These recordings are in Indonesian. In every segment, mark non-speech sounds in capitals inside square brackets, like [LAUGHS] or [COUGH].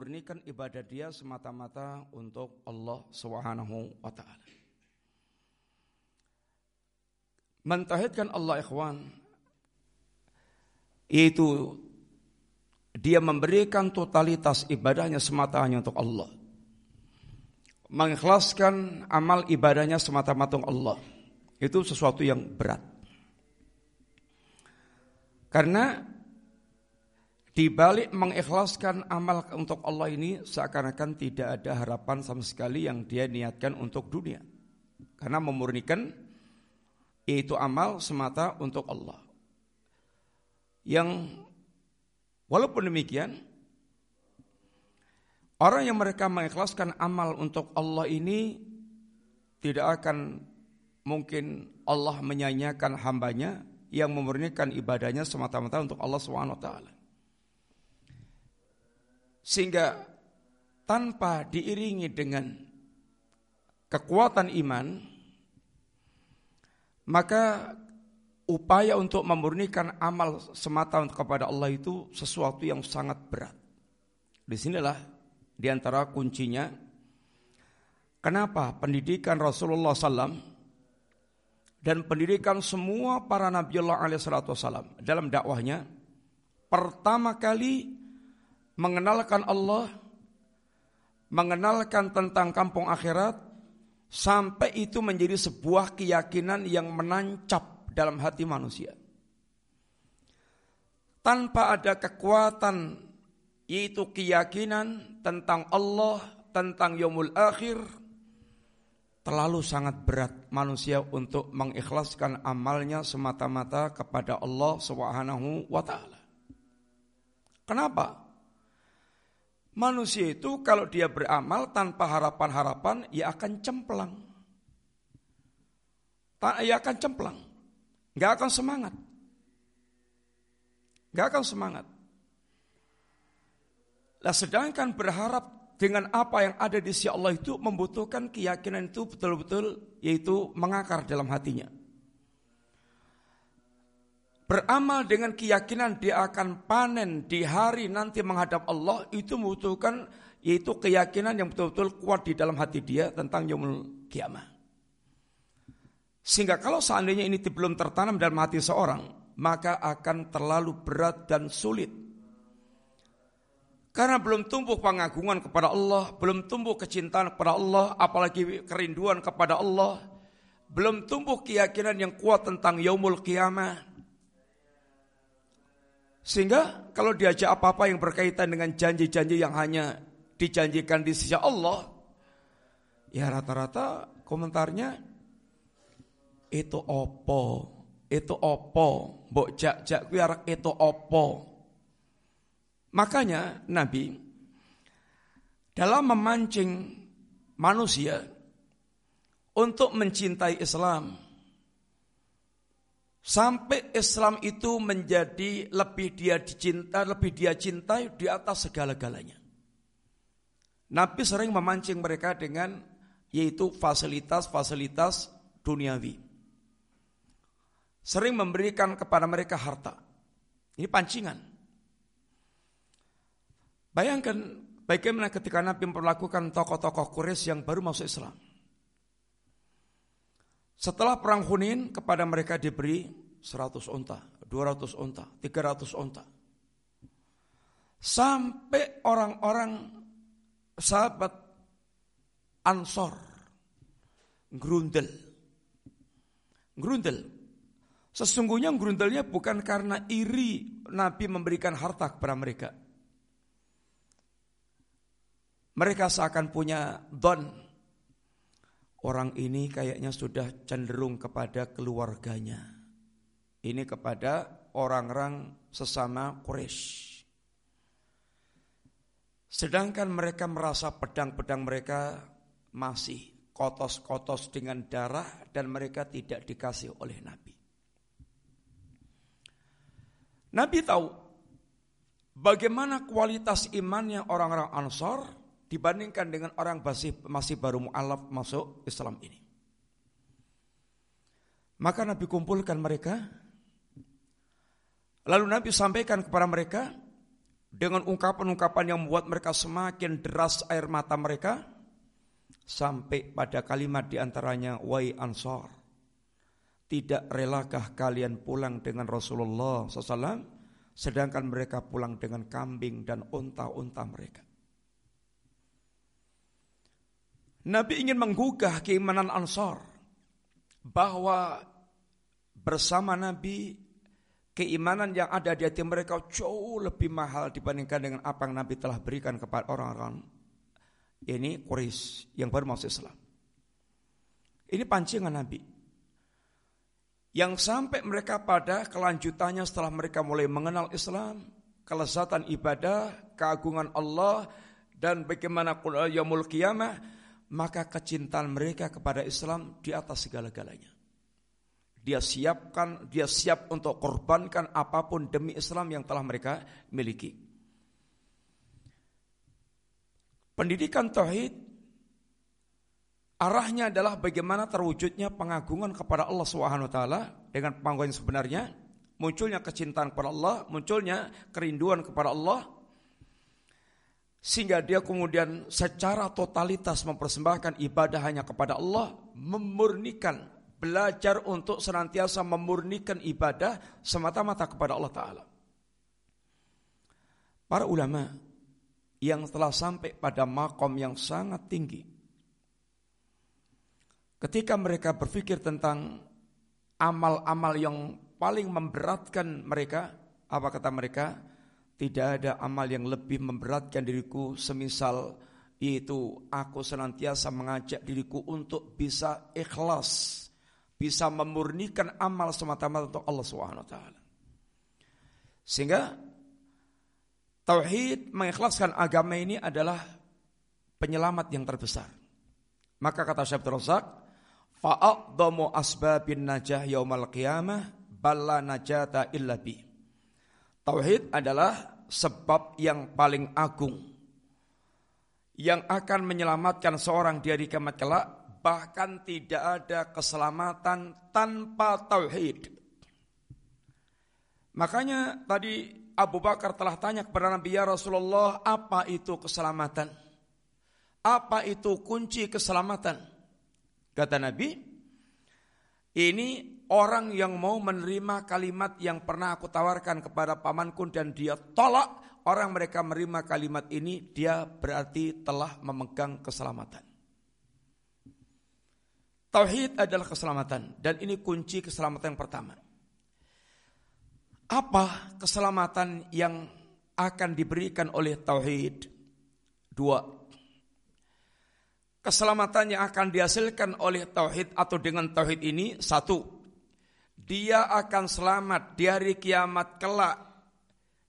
memurnikan ibadah dia semata-mata untuk Allah Subhanahu wa taala. Mentauhidkan Allah ikhwan yaitu dia memberikan totalitas ibadahnya semata hanya untuk Allah. Mengikhlaskan amal ibadahnya semata-mata untuk Allah. Itu sesuatu yang berat. Karena di balik mengikhlaskan amal untuk Allah ini seakan-akan tidak ada harapan sama sekali yang dia niatkan untuk dunia. Karena memurnikan yaitu amal semata untuk Allah. Yang walaupun demikian orang yang mereka mengikhlaskan amal untuk Allah ini tidak akan mungkin Allah menyanyiakan hambanya yang memurnikan ibadahnya semata-mata untuk Allah taala. Sehingga tanpa diiringi dengan kekuatan iman maka upaya untuk memurnikan amal semata kepada Allah itu sesuatu yang sangat berat. Di sinilah di antara kuncinya kenapa pendidikan Rasulullah SAW dan pendidikan semua para Nabi Allah alaihissalam dalam dakwahnya pertama kali mengenalkan Allah, mengenalkan tentang kampung akhirat sampai itu menjadi sebuah keyakinan yang menancap dalam hati manusia. Tanpa ada kekuatan yaitu keyakinan tentang Allah, tentang yaumul akhir, terlalu sangat berat manusia untuk mengikhlaskan amalnya semata-mata kepada Allah Subhanahu wa taala. Kenapa? Manusia itu kalau dia beramal tanpa harapan-harapan ya akan cemplang. Ya akan cemplang. Gak akan semangat. Gak akan semangat. Lah sedangkan berharap dengan apa yang ada di sisi Allah itu membutuhkan keyakinan itu betul-betul yaitu mengakar dalam hatinya. Beramal dengan keyakinan dia akan panen di hari nanti menghadap Allah itu membutuhkan yaitu keyakinan yang betul-betul kuat di dalam hati dia tentang yaumul kiamah. Sehingga kalau seandainya ini belum tertanam dalam hati seorang, maka akan terlalu berat dan sulit karena belum tumbuh pengagungan kepada Allah, belum tumbuh kecintaan kepada Allah, apalagi kerinduan kepada Allah, belum tumbuh keyakinan yang kuat tentang yaumul qiyamah. Sehingga kalau diajak apa-apa yang berkaitan dengan janji-janji yang hanya dijanjikan di sisi Allah, ya rata-rata komentarnya itu opo, itu opo, mbok jak-jak kuwi itu opo. Makanya Nabi dalam memancing manusia untuk mencintai Islam sampai Islam itu menjadi lebih dia dicinta, lebih dia cintai di atas segala-galanya. Nabi sering memancing mereka dengan yaitu fasilitas-fasilitas duniawi. Sering memberikan kepada mereka harta. Ini pancingan. Bayangkan bagaimana ketika Nabi memperlakukan tokoh-tokoh Quraisy yang baru masuk Islam. Setelah perang Hunin kepada mereka diberi 100 unta, 200 unta, 300 unta. Sampai orang-orang sahabat Ansor grundel. Grundel. Sesungguhnya grundelnya bukan karena iri Nabi memberikan harta kepada mereka. Mereka seakan punya don. Orang ini kayaknya sudah cenderung kepada keluarganya. Ini kepada orang-orang sesama Quraisy. Sedangkan mereka merasa pedang-pedang mereka masih kotos-kotos dengan darah dan mereka tidak dikasih oleh Nabi. Nabi tahu bagaimana kualitas imannya orang-orang Ansar dibandingkan dengan orang masih masih baru mualaf masuk Islam ini. Maka Nabi kumpulkan mereka. Lalu Nabi sampaikan kepada mereka, dengan ungkapan-ungkapan yang membuat mereka semakin deras air mata mereka sampai pada kalimat di antaranya wai ansar tidak relakah kalian pulang dengan Rasulullah SAW sedangkan mereka pulang dengan kambing dan unta-unta mereka Nabi ingin menggugah keimanan Ansar bahwa bersama Nabi keimanan yang ada di hati mereka jauh lebih mahal dibandingkan dengan apa yang Nabi telah berikan kepada orang-orang ini Quraisy yang baru masuk Islam. Ini pancingan Nabi. Yang sampai mereka pada kelanjutannya setelah mereka mulai mengenal Islam, kelezatan ibadah, keagungan Allah dan bagaimana yaumul qiyamah, maka kecintaan mereka kepada Islam di atas segala-galanya. Dia siapkan, dia siap untuk korbankan apa pun demi Islam yang telah mereka miliki. Pendidikan tauhid arahnya adalah bagaimana terwujudnya pengagungan kepada Allah Subhanahu wa taala dengan panggilan sebenarnya, munculnya kecintaan kepada Allah, munculnya kerinduan kepada Allah sehingga dia kemudian secara totalitas mempersembahkan ibadah hanya kepada Allah, memurnikan, belajar untuk senantiasa memurnikan ibadah semata-mata kepada Allah taala. Para ulama yang telah sampai pada makom yang sangat tinggi. Ketika mereka berpikir tentang amal-amal yang paling memberatkan mereka, apa kata mereka? Tidak ada amal yang lebih memberatkan diriku semisal yaitu aku senantiasa mengajak diriku untuk bisa ikhlas, bisa memurnikan amal semata-mata untuk Allah Subhanahu wa taala. Sehingga Tauhid mengikhlaskan agama ini adalah penyelamat yang terbesar. Maka kata Syekh Razak, fa'adhamu asbabin najah yaumal qiyamah balla najata illa bi. Tauhid adalah sebab yang paling agung yang akan menyelamatkan seorang di hari kiamat kelak bahkan tidak ada keselamatan tanpa tauhid. Makanya tadi Abu Bakar telah tanya kepada Nabi ya Rasulullah apa itu keselamatan? Apa itu kunci keselamatan? Kata Nabi, ini orang yang mau menerima kalimat yang pernah aku tawarkan kepada pamanku dan dia tolak. Orang mereka menerima kalimat ini, dia berarti telah memegang keselamatan. Tauhid adalah keselamatan dan ini kunci keselamatan yang pertama. Apa keselamatan yang akan diberikan oleh tauhid? Dua. Keselamatan yang akan dihasilkan oleh tauhid atau dengan tauhid ini satu. Dia akan selamat di hari kiamat kelak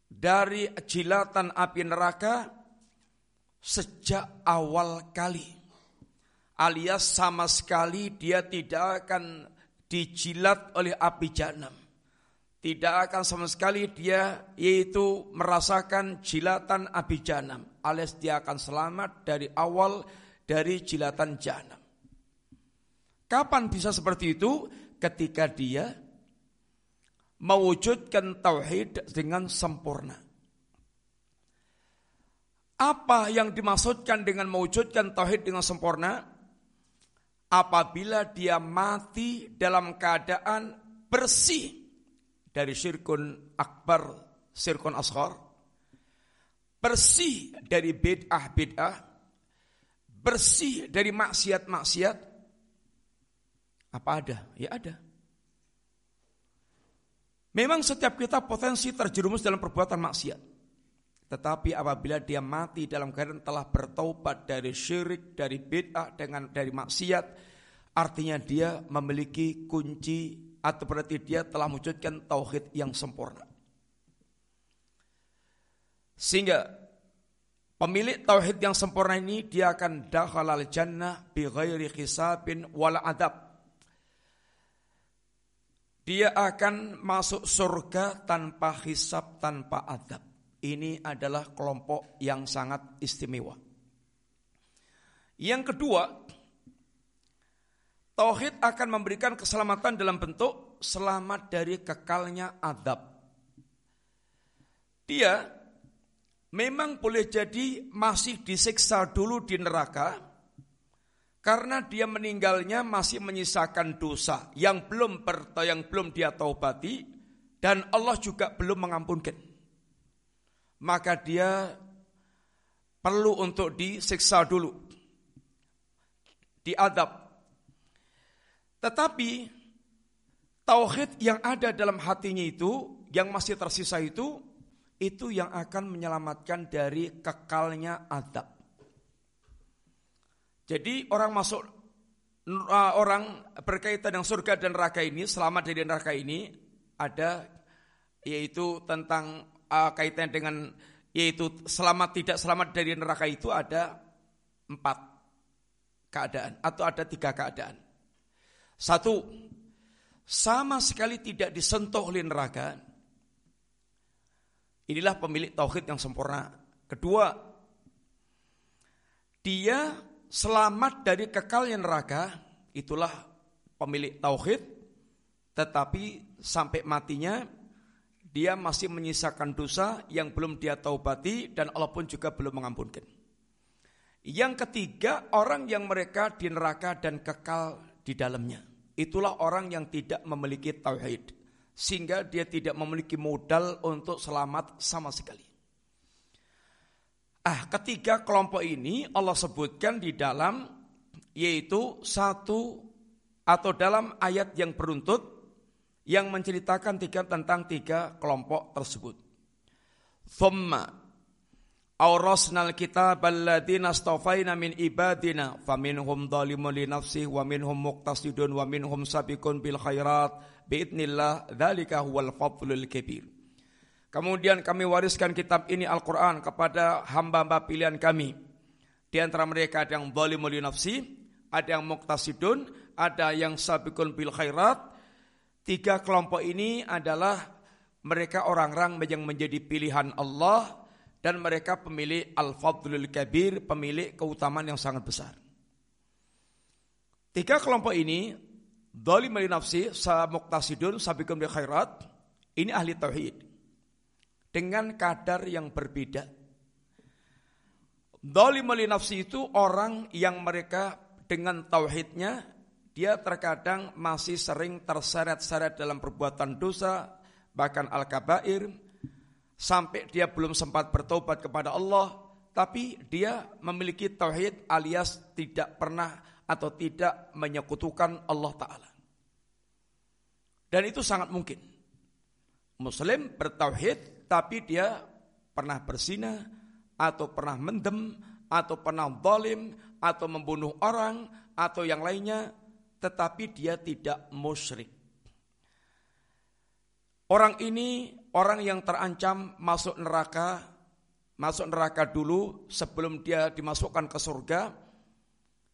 dari jilatan api neraka sejak awal kali. Alias sama sekali dia tidak akan dijilat oleh api jahanam tidak akan sama sekali dia yaitu merasakan jilatan api jahanam alias dia akan selamat dari awal dari jilatan jahanam. Kapan bisa seperti itu? Ketika dia mewujudkan tauhid dengan sempurna. Apa yang dimaksudkan dengan mewujudkan tauhid dengan sempurna? Apabila dia mati dalam keadaan bersih dari syirkun akbar, syirkun asghar, bersih dari bid'ah-bid'ah, bersih dari maksiat-maksiat, apa ada? Ya ada. Memang setiap kita potensi terjerumus dalam perbuatan maksiat. Tetapi apabila dia mati dalam keadaan telah bertobat dari syirik, dari bid'ah, dengan dari maksiat, artinya dia memiliki kunci atau berarti dia telah mewujudkan tauhid yang sempurna. Sehingga pemilik tauhid yang sempurna ini dia akan dakhalal jannah bi ghairi hisabin wal adab. Dia akan masuk surga tanpa hisab, tanpa adab. Ini adalah kelompok yang sangat istimewa. Yang kedua, Tauhid akan memberikan keselamatan dalam bentuk selamat dari kekalnya adab. Dia memang boleh jadi masih disiksa dulu di neraka karena dia meninggalnya masih menyisakan dosa yang belum ber, yang belum dia taubati dan Allah juga belum mengampunkan. Maka dia perlu untuk disiksa dulu. Diadab. Tetapi tauhid yang ada dalam hatinya itu yang masih tersisa itu itu yang akan menyelamatkan dari kekalnya adab. Jadi orang masuk orang berkaitan dengan surga dan neraka ini, selamat dari neraka ini ada yaitu tentang uh, kaitan dengan yaitu selamat tidak selamat dari neraka itu ada empat keadaan atau ada tiga keadaan. Satu, sama sekali tidak disentuh oleh neraka Inilah pemilik tauhid yang sempurna. Kedua, dia selamat dari kekalnya neraka, itulah pemilik tauhid, tetapi sampai matinya dia masih menyisakan dosa yang belum dia taubati dan Allah pun juga belum mengampunkan. Yang ketiga, orang yang mereka di neraka dan kekal di dalamnya. Itulah orang yang tidak memiliki tauhid sehingga dia tidak memiliki modal untuk selamat sama sekali. Ah, ketiga kelompok ini Allah sebutkan di dalam yaitu satu atau dalam ayat yang beruntut yang menceritakan tiga tentang tiga kelompok tersebut. Thumma awrasnal kitab alladziina astafaina min ibadina faminhum dhalimun li nafsihi wa minhum muqtasidun wa minhum sabiqun bil khairat Biidnillah, dzalika huwal fadlul kabir. Kemudian kami wariskan kitab ini Al-Quran kepada hamba-hamba pilihan kami. Di antara mereka ada yang zalimul nafsi, ada yang muktasidun, ada yang sabikun bil khairat. Tiga kelompok ini adalah mereka orang-orang yang menjadi pilihan Allah dan mereka pemilik al-fadlul kabir, pemilik keutamaan yang sangat besar. Tiga kelompok ini Dhalim li nafsi muktasidun sabiqum bi khairat. Ini ahli tauhid. Dengan kadar yang berbeda. Dhalim li nafsi itu orang yang mereka dengan tauhidnya dia terkadang masih sering terseret-seret dalam perbuatan dosa, bahkan al-kabair, sampai dia belum sempat bertobat kepada Allah, tapi dia memiliki tauhid alias tidak pernah atau tidak menyekutukan Allah Ta'ala. Dan itu sangat mungkin. Muslim bertauhid tapi dia pernah berzina atau pernah mendem atau pernah zalim atau membunuh orang atau yang lainnya tetapi dia tidak musyrik. Orang ini orang yang terancam masuk neraka, masuk neraka dulu sebelum dia dimasukkan ke surga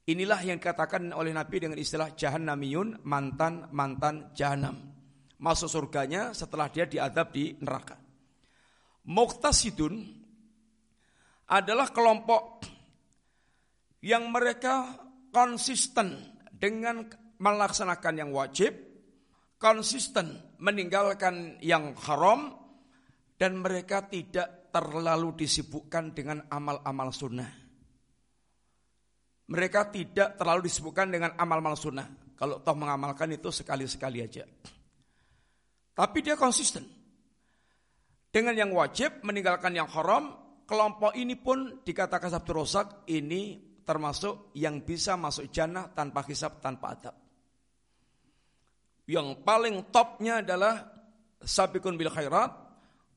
Inilah yang dikatakan oleh Nabi dengan istilah jahannamiyun, mantan-mantan jahanam. Masuk surganya setelah dia diadab di neraka. Muktasidun adalah kelompok yang mereka konsisten dengan melaksanakan yang wajib, konsisten meninggalkan yang haram, dan mereka tidak terlalu disibukkan dengan amal-amal sunnah. Mereka tidak terlalu disebutkan dengan amal-amal sunnah. Kalau toh mengamalkan itu sekali-sekali aja. Tapi dia konsisten. Dengan yang wajib, meninggalkan yang haram, kelompok ini pun dikatakan Sabtu Rosak, ini termasuk yang bisa masuk jannah tanpa hisap, tanpa adab. Yang paling topnya adalah sabikun bil khairat,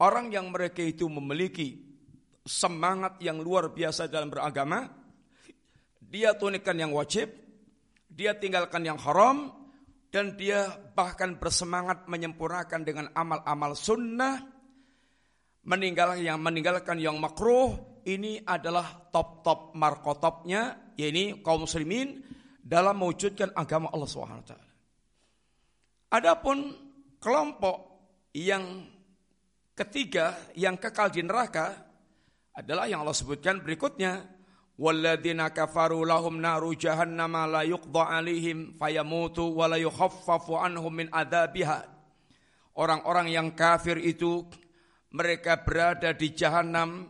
orang yang mereka itu memiliki semangat yang luar biasa dalam beragama, dia tunaikan yang wajib, dia tinggalkan yang haram, dan dia bahkan bersemangat menyempurnakan dengan amal-amal sunnah, meninggalkan yang meninggalkan yang makruh, ini adalah top-top markotopnya, yaitu kaum muslimin dalam mewujudkan agama Allah SWT. Adapun kelompok yang ketiga yang kekal di neraka adalah yang Allah sebutkan berikutnya Walladzina kafaru lahum naru jahannama la yuqda alaihim fayamutu wa la yukhaffafu anhum min. Orang-orang yang kafir itu mereka berada di jahanam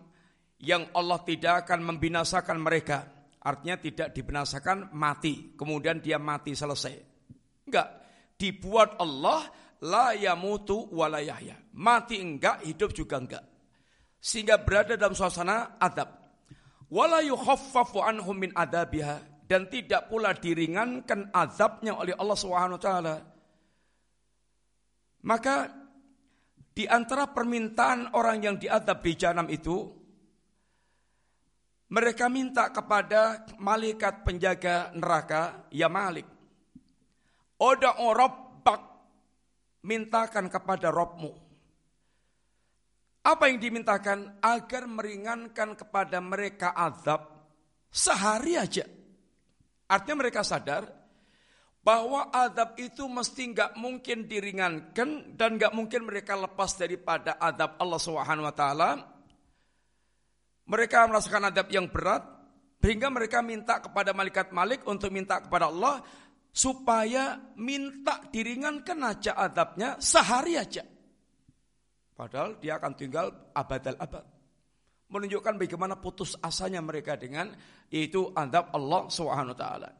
yang Allah tidak akan membinasakan mereka. Artinya tidak dibinasakan mati, kemudian dia mati selesai. Enggak, dibuat Allah la yamutu wa la. Mati enggak, hidup juga enggak. Sehingga berada dalam suasana adab. Wala yukhaffafu anhum min adabiha dan tidak pula diringankan azabnya oleh Allah taala. Maka di antara permintaan orang yang diadab di jahanam itu mereka minta kepada malaikat penjaga neraka, ya Malik. Oda rabbak, mintakan kepada Robmu. Apa yang dimintakan? Agar meringankan kepada mereka azab sehari aja. Artinya mereka sadar bahwa azab itu mesti nggak mungkin diringankan dan nggak mungkin mereka lepas daripada azab Allah Subhanahu wa taala mereka merasakan adab yang berat, sehingga mereka minta kepada malaikat Malik untuk minta kepada Allah supaya minta diringankan aja adabnya sehari aja. Padahal dia akan tinggal abadal abad. Menunjukkan bagaimana putus asanya mereka dengan itu adab Allah Subhanahu taala.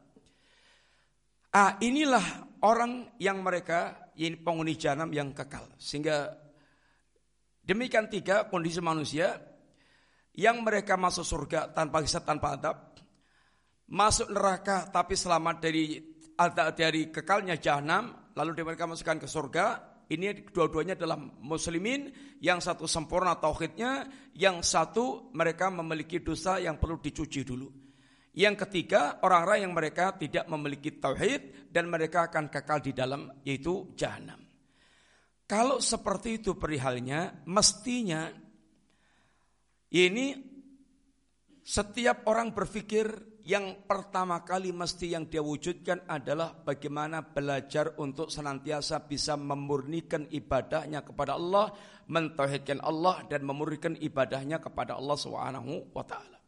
Ah, inilah orang yang mereka ini penghuni jahanam yang kekal. Sehingga demikian tiga kondisi manusia yang mereka masuk surga tanpa hisab tanpa adab, masuk neraka tapi selamat dari dari kekalnya jahanam, lalu mereka masukkan ke surga. Ini dua-duanya adalah muslimin, yang satu sempurna tauhidnya, yang satu mereka memiliki dosa yang perlu dicuci dulu. Yang ketiga, orang-orang yang mereka tidak memiliki tauhid dan mereka akan kekal di dalam yaitu jahanam. Kalau seperti itu perihalnya, mestinya ini setiap orang berpikir yang pertama kali mesti yang dia wujudkan adalah bagaimana belajar untuk senantiasa bisa memurnikan ibadahnya kepada Allah, mentauhidkan Allah dan memurnikan ibadahnya kepada Allah Subhanahu wa taala.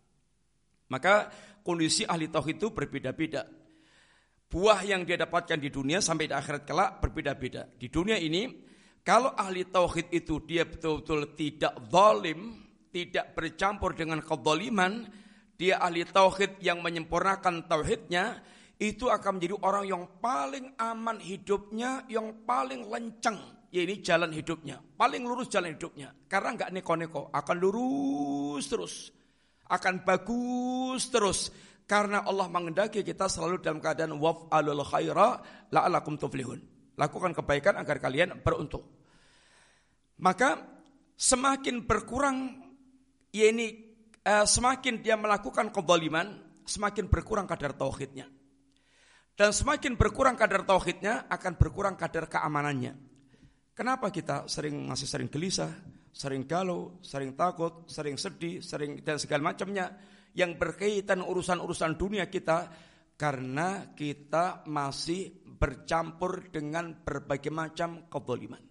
Maka kondisi ahli tauhid itu berbeda-beda. Buah yang dia dapatkan di dunia sampai di akhirat kelak berbeda-beda. Di dunia ini kalau ahli tauhid itu dia betul-betul tidak zalim, tidak bercampur dengan kezaliman, dia ahli tauhid yang menyempurnakan tauhidnya, itu akan menjadi orang yang paling aman hidupnya, yang paling lenceng. Ya ini jalan hidupnya, paling lurus jalan hidupnya. Karena nggak neko-neko, akan lurus terus, akan bagus terus. Karena Allah mengendaki kita selalu dalam keadaan waf'alul khaira la'alakum tuflihun. Lakukan kebaikan agar kalian beruntung. Maka semakin berkurang ya ini uh, semakin dia melakukan kezaliman, semakin berkurang kadar tauhidnya. Dan semakin berkurang kadar tauhidnya, akan berkurang kadar keamanannya. Kenapa kita sering masih sering gelisah, sering galau, sering takut, sering sedih, sering dan segala macamnya yang berkaitan urusan-urusan dunia kita karena kita masih bercampur dengan berbagai macam kezaliman.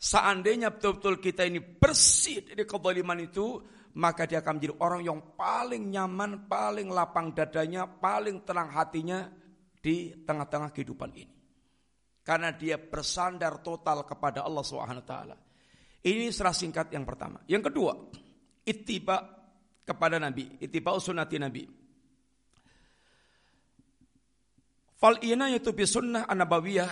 Seandainya betul-betul kita ini bersih dari kezaliman itu, maka dia akan menjadi orang yang paling nyaman, paling lapang dadanya, paling tenang hatinya di tengah-tengah kehidupan ini. Karena dia bersandar total kepada Allah SWT. Ini serah singkat yang pertama. Yang kedua, ittiba kepada Nabi, ittiba sunnati Nabi. Fal inayatu bi sunnah an-nabawiyah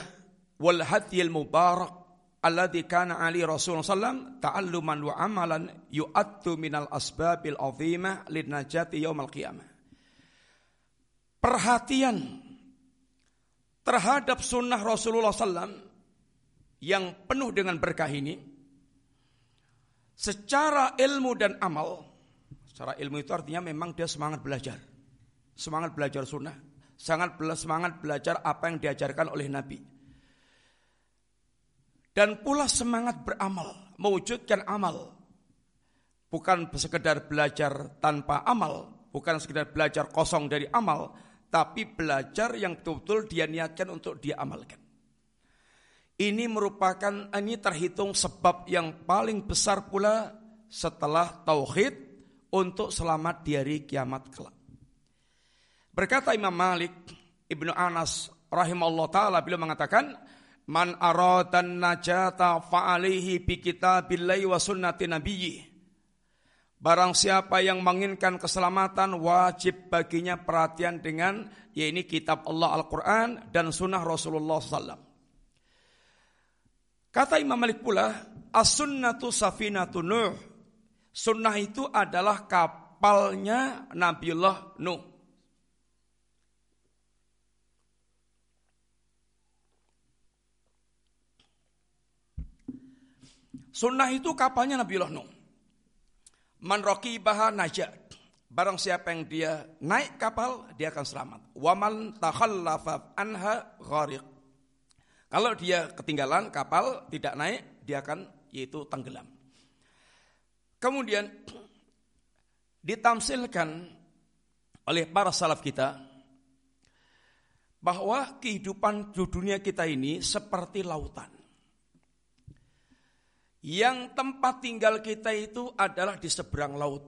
wal hadiyil mubarak alladzi kana ali Rasulullah sallam ta'alluman wa amalan yu'attu minal asbabil azimah najati yaumal qiyamah. Perhatian terhadap sunnah Rasulullah sallam yang penuh dengan berkah ini secara ilmu dan amal secara ilmu itu artinya memang dia semangat belajar semangat belajar sunnah sangat semangat belajar apa yang diajarkan oleh Nabi dan pula semangat beramal, mewujudkan amal. Bukan sekedar belajar tanpa amal, bukan sekedar belajar kosong dari amal, tapi belajar yang betul-betul dia niatkan untuk dia amalkan. Ini merupakan ini terhitung sebab yang paling besar pula setelah tauhid untuk selamat di hari kiamat kelak. Berkata Imam Malik Ibnu Anas rahimahullah taala beliau mengatakan Man aradan najata fa'alihi bi kitabillahi wa sunnati nabiyyi. Barang siapa yang menginginkan keselamatan wajib baginya perhatian dengan ya ini kitab Allah Al-Quran dan sunnah Rasulullah SAW. Kata Imam Malik pula, as-sunnatu safinatu Nuh. Sunnah itu adalah kapalnya Nabiullah Nuh. Sunnah itu kapalnya Nabiullah Nuh. Man baha najat. Barang siapa yang dia naik kapal, dia akan selamat. Waman takhallafa anha ghariq. Kalau dia ketinggalan kapal, tidak naik, dia akan yaitu tenggelam. Kemudian [CLEARS THROAT] ditamsilkan oleh para salaf kita bahwa kehidupan dunia kita ini seperti lautan. Yang tempat tinggal kita itu adalah di seberang laut.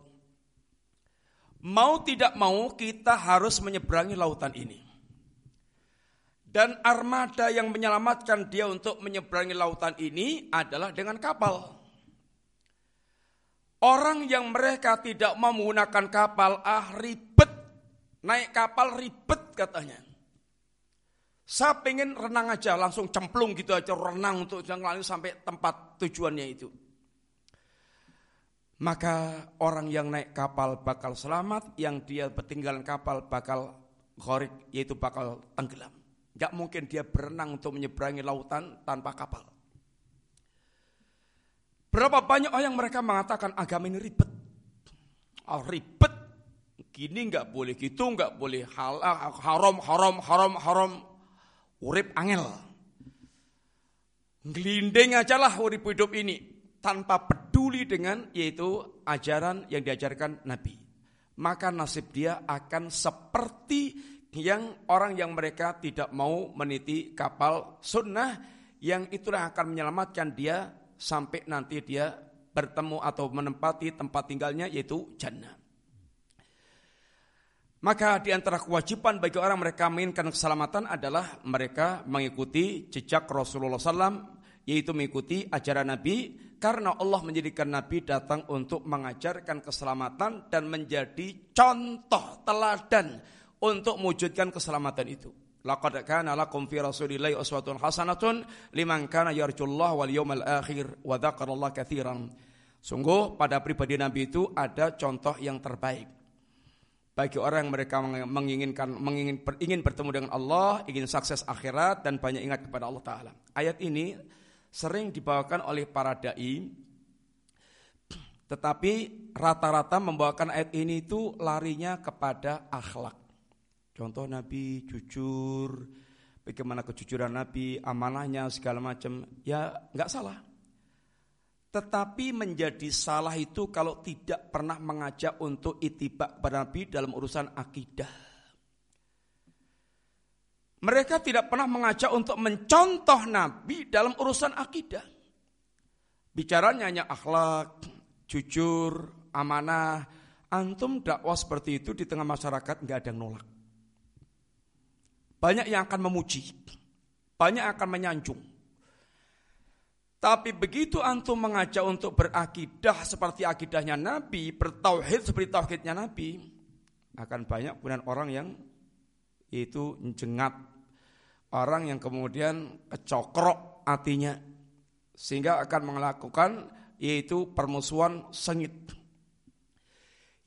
Mau tidak mau kita harus menyeberangi lautan ini. Dan armada yang menyelamatkan dia untuk menyeberangi lautan ini adalah dengan kapal. Orang yang mereka tidak mau menggunakan kapal, ah ribet. Naik kapal ribet katanya. Saya pengen renang aja, langsung cemplung gitu aja, renang untuk jangan sampai tempat tujuannya itu. Maka orang yang naik kapal bakal selamat, yang dia ketinggalan kapal bakal khorik, yaitu bakal tenggelam. Gak mungkin dia berenang untuk menyeberangi lautan tanpa kapal. Berapa banyak orang yang mereka mengatakan agama ini ribet. Oh, ribet. Gini nggak boleh gitu, nggak boleh hal, haram, haram, haram, haram urip angel. Ngelinding aja lah urip hidup ini tanpa peduli dengan yaitu ajaran yang diajarkan Nabi. Maka nasib dia akan seperti yang orang yang mereka tidak mau meniti kapal sunnah yang itulah akan menyelamatkan dia sampai nanti dia bertemu atau menempati tempat tinggalnya yaitu jannah. Maka di antara kewajiban bagi orang mereka menginginkan keselamatan adalah mereka mengikuti jejak Rasulullah SAW, yaitu mengikuti ajaran Nabi, karena Allah menjadikan Nabi datang untuk mengajarkan keselamatan dan menjadi contoh teladan untuk mewujudkan keselamatan itu. Laqad kana lakum fi Rasulillahi uswatun hasanatun liman kana yarjullaha wal yawmal akhir wa dzakarallaha katsiran. Sungguh pada pribadi Nabi itu ada contoh yang terbaik bagi orang yang mereka menginginkan mengingin ingin bertemu dengan Allah, ingin sukses akhirat dan banyak ingat kepada Allah taala. Ayat ini sering dibawakan oleh para dai tetapi rata-rata membawakan ayat ini itu larinya kepada akhlak. Contoh Nabi jujur, bagaimana kejujuran Nabi, amanahnya segala macam, ya nggak salah. Tetapi menjadi salah itu kalau tidak pernah mengajak untuk itibak kepada Nabi dalam urusan akidah. Mereka tidak pernah mengajak untuk mencontoh Nabi dalam urusan akidah. Bicaranya hanya akhlak, jujur, amanah. Antum dakwah seperti itu di tengah masyarakat nggak ada yang nolak. Banyak yang akan memuji, banyak akan menyanjung. Tapi begitu antum mengajak untuk berakidah seperti akidahnya Nabi, bertauhid seperti tauhidnya Nabi, akan banyak kemudian orang yang itu jengat, orang yang kemudian kecokrok hatinya, sehingga akan melakukan yaitu permusuhan sengit.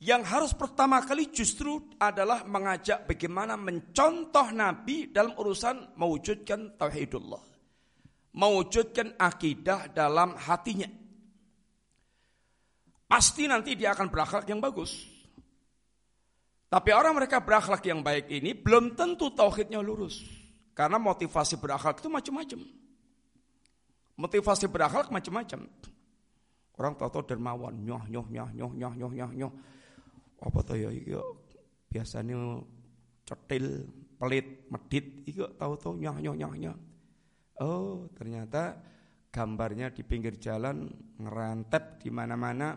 Yang harus pertama kali justru adalah mengajak bagaimana mencontoh Nabi dalam urusan mewujudkan tauhidullah mewujudkan akidah dalam hatinya. Pasti nanti dia akan berakhlak yang bagus. Tapi orang mereka berakhlak yang baik ini belum tentu tauhidnya lurus. Karena motivasi berakhlak itu macam-macam. Motivasi berakhlak macam-macam. Orang tahu-tahu dermawan, nyoh nyoh nyoh nyoh nyoh nyoh nyoh nyoh. Apa tuh ya iya biasanya cetil, pelit, medit, iya tahu-tahu nyoh nyoh nyoh nyoh. Oh, ternyata gambarnya di pinggir jalan ngerantep di mana-mana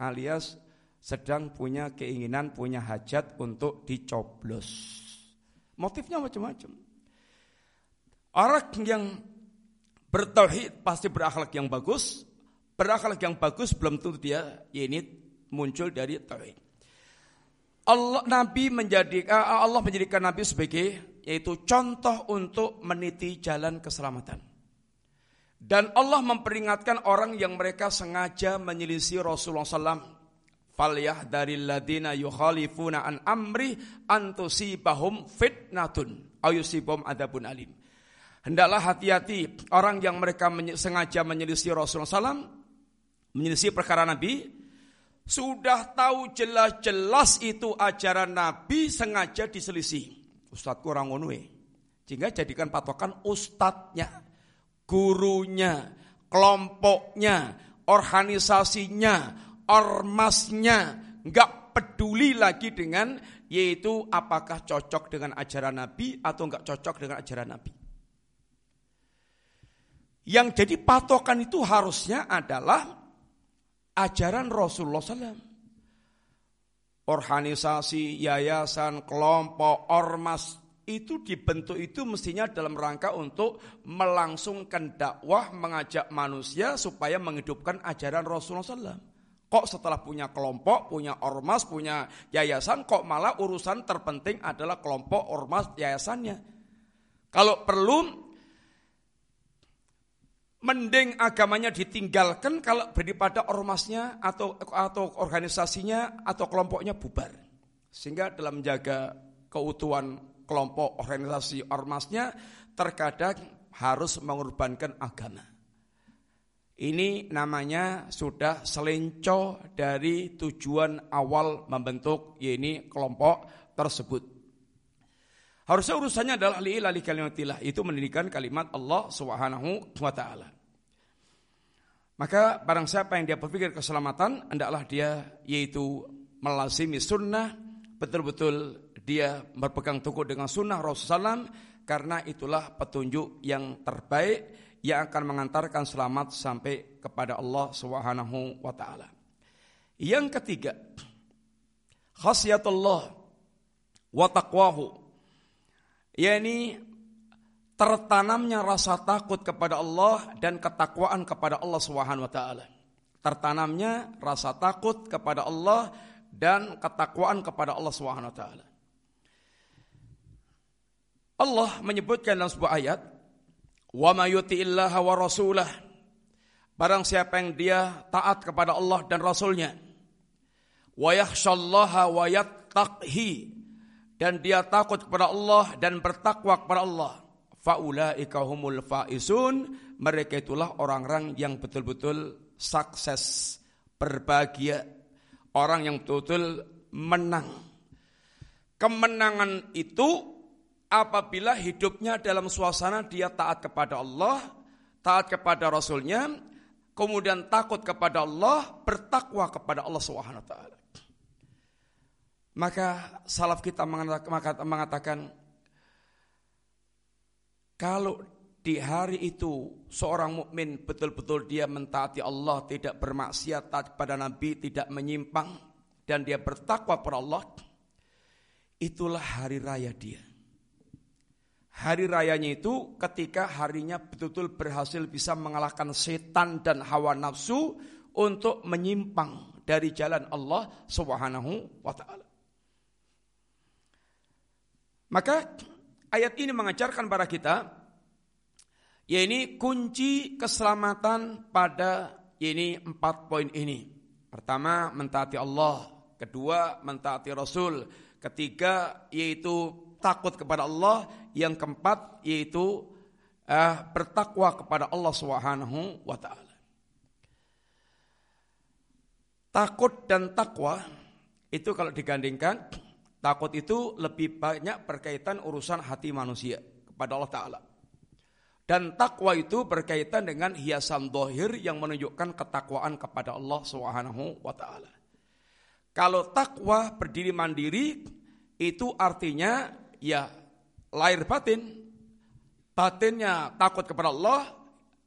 alias sedang punya keinginan, punya hajat untuk dicoblos. Motifnya macam-macam. Orang yang bertauhid pasti berakhlak yang bagus. Berakhlak yang bagus belum tentu dia ya ini muncul dari tauhid. Allah Nabi menjadi eh, Allah menjadikan Nabi sebagai yaitu contoh untuk meniti jalan keselamatan. Dan Allah memperingatkan orang yang mereka sengaja menyelisih Rasulullah SAW. Falyah dari ladina yukhalifuna an amri antusibahum fitnatun ayusibum adabun alim. Hendaklah hati-hati orang yang mereka sengaja menyelisih Rasulullah SAW, menyelisih perkara Nabi, sudah tahu jelas-jelas itu ajaran Nabi sengaja diselisih. Ustadz kurang ngono Sehingga jadikan patokan ustadznya, gurunya, kelompoknya, organisasinya, ormasnya, nggak peduli lagi dengan yaitu apakah cocok dengan ajaran Nabi atau nggak cocok dengan ajaran Nabi. Yang jadi patokan itu harusnya adalah ajaran Rasulullah SAW. Organisasi, yayasan, kelompok, ormas itu dibentuk itu mestinya dalam rangka untuk melangsungkan dakwah, mengajak manusia supaya menghidupkan ajaran Rasulullah SAW. Kok setelah punya kelompok, punya ormas, punya yayasan, kok malah urusan terpenting adalah kelompok, ormas, yayasannya. Kalau perlu mending agamanya ditinggalkan kalau daripada ormasnya atau atau organisasinya atau kelompoknya bubar. Sehingga dalam menjaga keutuhan kelompok organisasi ormasnya terkadang harus mengorbankan agama. Ini namanya sudah selenco dari tujuan awal membentuk yaitu kelompok tersebut. Harusnya urusannya adalah li'ilali kalimatillah. Itu mendidikan kalimat Allah subhanahu wa ta'ala. Maka barang siapa yang dia berpikir keselamatan, hendaklah dia yaitu melazimi sunnah, betul-betul dia berpegang teguh dengan sunnah Rasulullah karena itulah petunjuk yang terbaik yang akan mengantarkan selamat sampai kepada Allah Subhanahu wa taala. Yang ketiga, khasyiatullah wa taqwahu. Yakni tertanamnya rasa takut kepada Allah dan ketakwaan kepada Allah Subhanahu wa taala. Tertanamnya rasa takut kepada Allah dan ketakwaan kepada Allah Subhanahu wa taala. Allah menyebutkan dalam sebuah ayat, "Wa may yuti'illaha wa rasulah" Barang siapa yang dia taat kepada Allah dan Rasulnya Wa yakhshallaha wa yattaqhi Dan dia takut kepada Allah dan bertakwa kepada Allah. Faulaika humul faisun. Mereka itulah orang-orang yang betul-betul sukses berbahagia. Orang yang betul-betul menang. Kemenangan itu apabila hidupnya dalam suasana dia taat kepada Allah taat kepada Rasulnya kemudian takut kepada Allah bertakwa kepada Allah Subhanahu wa taala maka salaf kita mengatakan kalau di hari itu seorang mukmin betul-betul dia mentaati Allah, tidak bermaksiat kepada Nabi, tidak menyimpang dan dia bertakwa kepada Allah, itulah hari raya dia. Hari rayanya itu ketika harinya betul-betul berhasil bisa mengalahkan setan dan hawa nafsu untuk menyimpang dari jalan Allah Subhanahu wa taala. Maka Ayat ini mengajarkan pada kita yaitu kunci keselamatan pada ini empat poin ini. Pertama mentaati Allah, kedua mentaati Rasul, ketiga yaitu takut kepada Allah, yang keempat yaitu uh, bertakwa kepada Allah Subhanahu wa taala. Takut dan takwa itu kalau digandingkan Takut itu lebih banyak berkaitan urusan hati manusia kepada Allah Ta'ala. Dan takwa itu berkaitan dengan hiasan dohir yang menunjukkan ketakwaan kepada Allah Subhanahu wa Ta'ala. Kalau takwa berdiri mandiri, itu artinya ya lahir batin. Batinnya takut kepada Allah,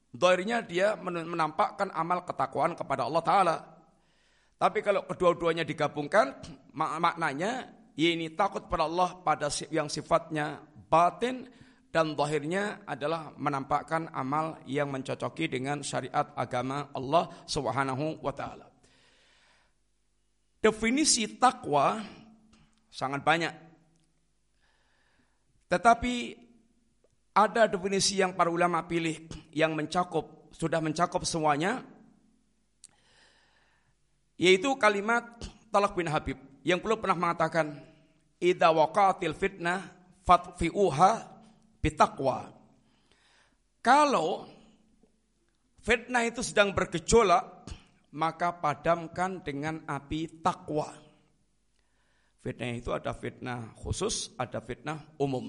dohirnya dia menampakkan amal ketakwaan kepada Allah Ta'ala. Tapi kalau kedua-duanya digabungkan, [CLEARS THROAT] maknanya ini takut pada Allah pada yang sifatnya batin dan zahirnya adalah menampakkan amal yang mencocoki dengan syariat agama Allah Subhanahu wa taala. Definisi takwa sangat banyak. Tetapi ada definisi yang para ulama pilih yang mencakup sudah mencakup semuanya yaitu kalimat Talak bin Habib yang perlu pernah mengatakan idza waqatil fitnah fatfi'uha bitaqwa. Kalau fitnah itu sedang bergejolak maka padamkan dengan api takwa. Fitnah itu ada fitnah khusus, ada fitnah umum.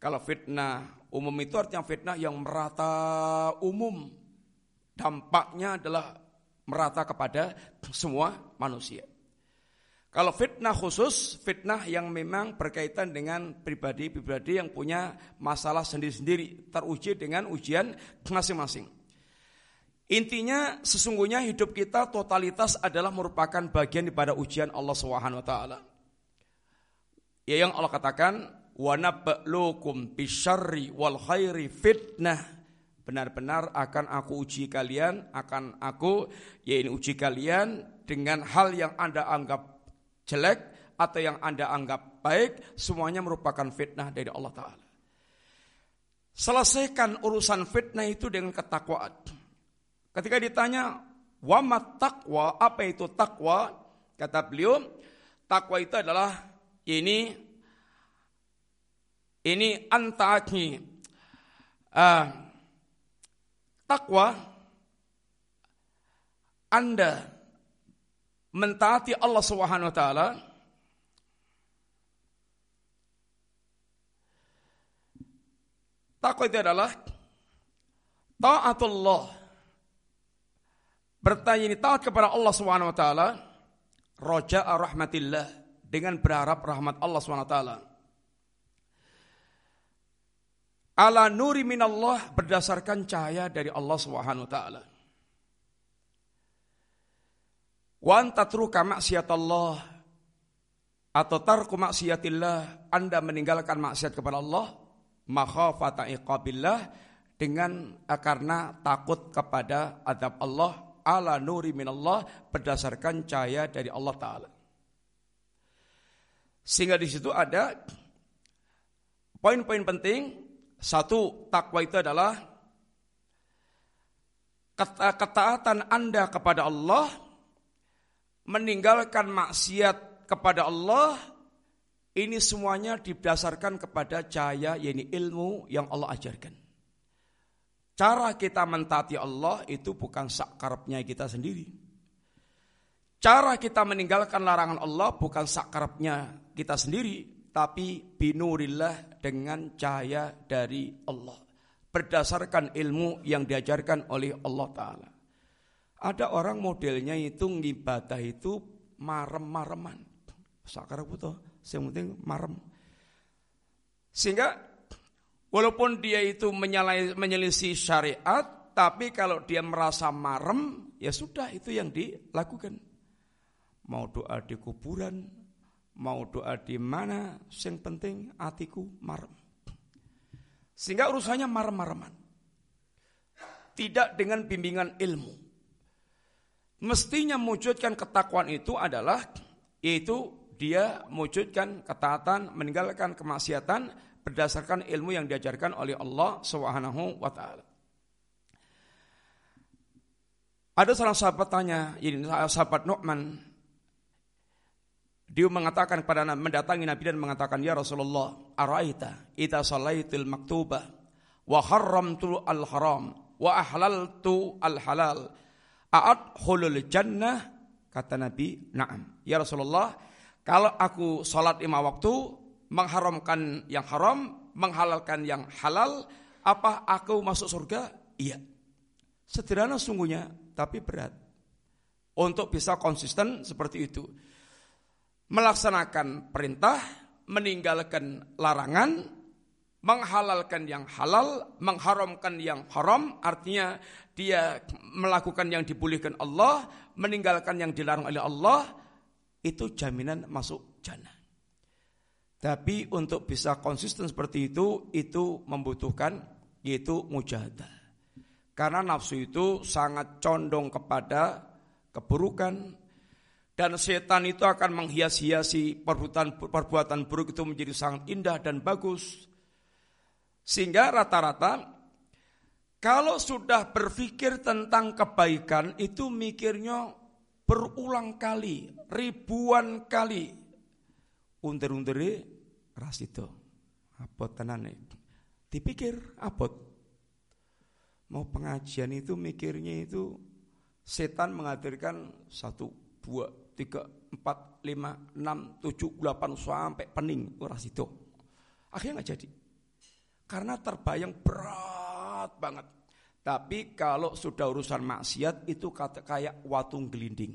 Kalau fitnah umum itu artinya fitnah yang merata umum. Dampaknya adalah merata kepada semua manusia. Kalau fitnah khusus, fitnah yang memang berkaitan dengan pribadi-pribadi yang punya masalah sendiri-sendiri, teruji dengan ujian masing-masing. Intinya sesungguhnya hidup kita totalitas adalah merupakan bagian daripada ujian Allah Subhanahu wa taala. Ya yang Allah katakan, wa nabluukum bisyarri fitnah benar-benar akan aku uji kalian akan aku ya ini uji kalian dengan hal yang Anda anggap jelek atau yang Anda anggap baik semuanya merupakan fitnah dari Allah taala. Selesaikan urusan fitnah itu dengan ketakwaan. Ketika ditanya wa taqwa? Apa itu takwa kata beliau takwa itu adalah ini ini antaki uh, takwa Anda mentaati Allah Subhanahu wa taala Takwa itu adalah taatullah bertanya ini taat kepada Allah Subhanahu wa taala raja'a rahmatillah dengan berharap rahmat Allah Subhanahu wa taala ala nuri minallah berdasarkan cahaya dari Allah Subhanahu wa taala. Wa antatruka maksiatallah atau tarku maksiatillah Anda meninggalkan maksiat kepada Allah makhafata iqabillah dengan eh, karena takut kepada adab Allah ala nuri minallah berdasarkan cahaya dari Allah taala. Sehingga di situ ada poin-poin penting satu, takwa itu adalah ketaatan Anda kepada Allah, meninggalkan maksiat kepada Allah, ini semuanya didasarkan kepada cahaya, yaitu ilmu yang Allah ajarkan. Cara kita mentaati Allah itu bukan sakarapnya kita sendiri. Cara kita meninggalkan larangan Allah bukan sakarapnya kita sendiri, tapi binurillah dengan cahaya dari Allah. Berdasarkan ilmu yang diajarkan oleh Allah Ta'ala. Ada orang modelnya itu ngibadah itu marem-mareman. Sakar puto, yang penting marem. Sehingga walaupun dia itu menyelisih syariat, tapi kalau dia merasa marem, ya sudah itu yang dilakukan. Mau doa di kuburan, mau doa di mana, yang penting atiku marem. Sehingga urusannya marem-mareman. Tidak dengan bimbingan ilmu. Mestinya mewujudkan ketakwaan itu adalah yaitu dia mewujudkan ketaatan, meninggalkan kemaksiatan berdasarkan ilmu yang diajarkan oleh Allah Subhanahu wa taala. Ada salah sahabat tanya, ini sahabat Nu'man dia mengatakan kepada mendatangi Nabi dan mengatakan ya Rasulullah, araita ita salaitil maktubah wa haramtu al haram wa ahlaltu al halal a'adkhulul jannah kata Nabi, "Na'am." Ya Rasulullah, kalau aku salat lima waktu mengharamkan yang haram, menghalalkan yang halal, apa aku masuk surga? Iya. Sederhana sungguhnya, tapi berat. Untuk bisa konsisten seperti itu melaksanakan perintah, meninggalkan larangan, menghalalkan yang halal, mengharamkan yang haram, artinya dia melakukan yang dibolehkan Allah, meninggalkan yang dilarang oleh Allah, itu jaminan masuk jannah. Tapi untuk bisa konsisten seperti itu, itu membutuhkan yaitu mujahadah. Karena nafsu itu sangat condong kepada keburukan, Dan setan itu akan menghias-hiasi perbuatan, perbuatan buruk itu menjadi sangat indah dan bagus. Sehingga rata-rata kalau sudah berpikir tentang kebaikan itu mikirnya berulang kali, ribuan kali. Unter-untere ras itu. Abot tenan Dipikir abot. Mau pengajian itu mikirnya itu setan menghadirkan satu, dua, tiga, empat, lima, enam, tujuh, delapan sampai pening ras itu. Akhirnya nggak jadi. Karena terbayang berat banget. Tapi kalau sudah urusan maksiat itu kata kayak watung gelinding.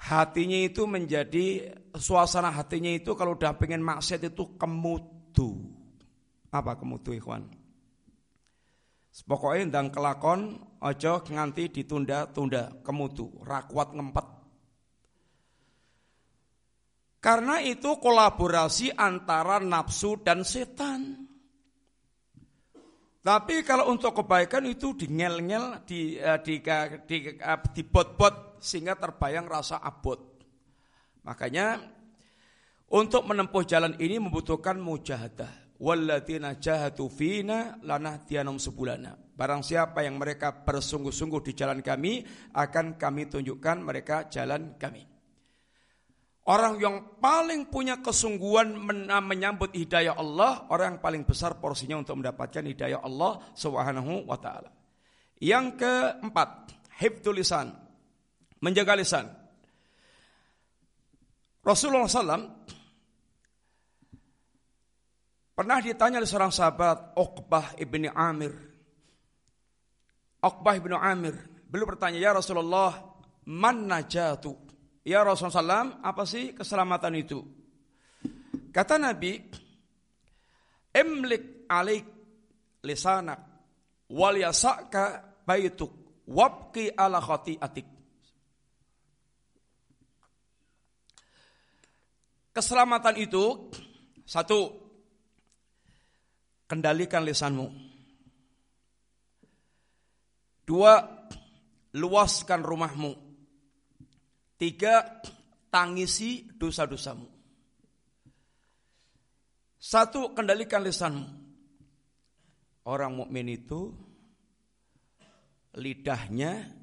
Hatinya itu menjadi suasana hatinya itu kalau udah pengen maksiat itu kemutu. Apa kemutu ikhwan? Pokoknya ndang kelakon ojo nganti ditunda-tunda kemutu, rakwat ngempet. Karena itu kolaborasi antara nafsu dan setan. Tapi kalau untuk kebaikan itu dingel-ngel, di, uh, di, di, uh, di bot-bot sehingga terbayang rasa abot. Makanya untuk menempuh jalan ini membutuhkan mujahadah. Walladzina jahatu fina tianum sebulana. Barang siapa yang mereka bersungguh-sungguh di jalan kami, akan kami tunjukkan mereka jalan kami. Orang yang paling punya kesungguhan menyambut hidayah Allah, orang yang paling besar porsinya untuk mendapatkan hidayah Allah Subhanahu wa taala. Yang keempat, hifdzul lisan. Menjaga lisan. Rasulullah SAW pernah ditanya oleh seorang sahabat Uqbah ibni Amir. Uqbah ibni Amir. Beliau bertanya, ya Rasulullah, man najatu? Ya Rasulullah SAW, apa sih keselamatan itu? Kata Nabi, Imlik alik lisanak wal yasaka baituk wabki ala atik. Keselamatan itu satu kendalikan lisanmu. Dua, luaskan rumahmu. Tiga, tangisi dosa-dosamu. Satu, kendalikan lisanmu. Orang mukmin itu lidahnya,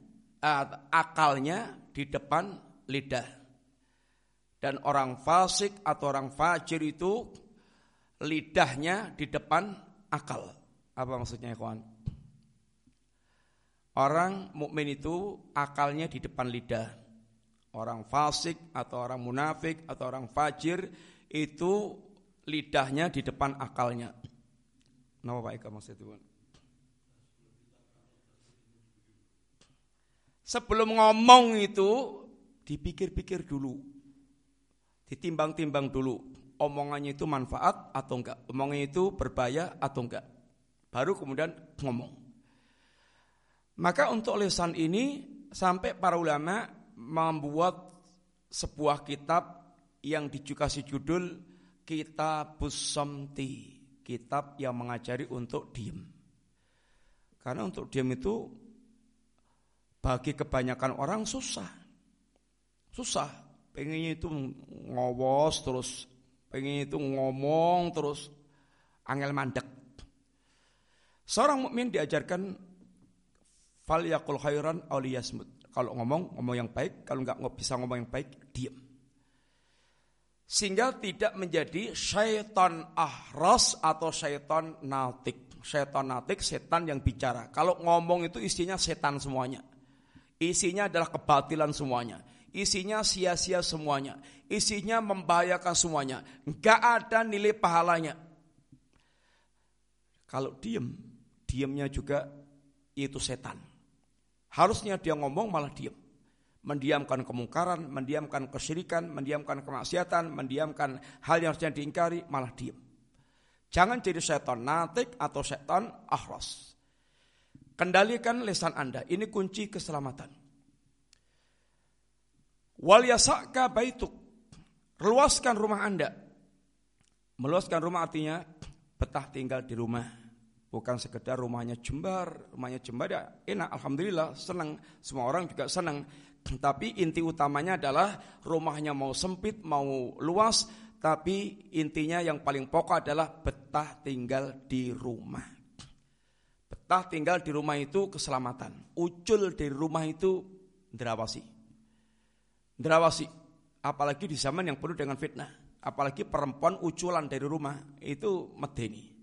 akalnya di depan lidah. Dan orang fasik atau orang fajir itu lidahnya di depan akal. Apa maksudnya kawan? Orang mukmin itu akalnya di depan lidah orang fasik atau orang munafik atau orang fajir itu lidahnya di depan akalnya. Nama Pak Eka maksudnya Sebelum ngomong itu dipikir-pikir dulu. Ditimbang-timbang dulu. Omongannya itu manfaat atau enggak. Omongannya itu berbahaya atau enggak. Baru kemudian ngomong. Maka untuk lisan ini sampai para ulama membuat sebuah kitab yang dikasih judul Kitab Somti, kitab yang mengajari untuk diem. Karena untuk diem itu bagi kebanyakan orang susah. Susah, pengennya itu ngowos terus, pengennya itu ngomong terus, angel mandek. Seorang mukmin diajarkan fal yakul khairan awliyasmut. Kalau ngomong, ngomong yang baik. Kalau nggak bisa ngomong yang baik, diam. Sehingga tidak menjadi syaitan ahras atau syaitan natik. Syaitan natik, setan yang bicara. Kalau ngomong itu isinya setan semuanya. Isinya adalah kebatilan semuanya. Isinya sia-sia semuanya. Isinya membahayakan semuanya. Nggak ada nilai pahalanya. Kalau diem, diemnya juga itu setan. Harusnya dia ngomong malah diam. Mendiamkan kemungkaran, mendiamkan kesyirikan, mendiamkan kemaksiatan, mendiamkan hal yang harusnya diingkari, malah diam. Jangan jadi setan natik atau setan akhras. Kendalikan lesan Anda, ini kunci keselamatan. Wal yasaka baituk. Luaskan rumah Anda. Meluaskan rumah artinya betah tinggal di rumah. Bukan sekedar rumahnya jembar, rumahnya jembar ya enak, alhamdulillah senang, semua orang juga senang. Tapi inti utamanya adalah rumahnya mau sempit, mau luas, tapi intinya yang paling pokok adalah betah tinggal di rumah. Betah tinggal di rumah itu keselamatan. Ucul dari rumah itu derawasi. Derawasi. Apalagi di zaman yang penuh dengan fitnah. Apalagi perempuan uculan dari rumah itu medeni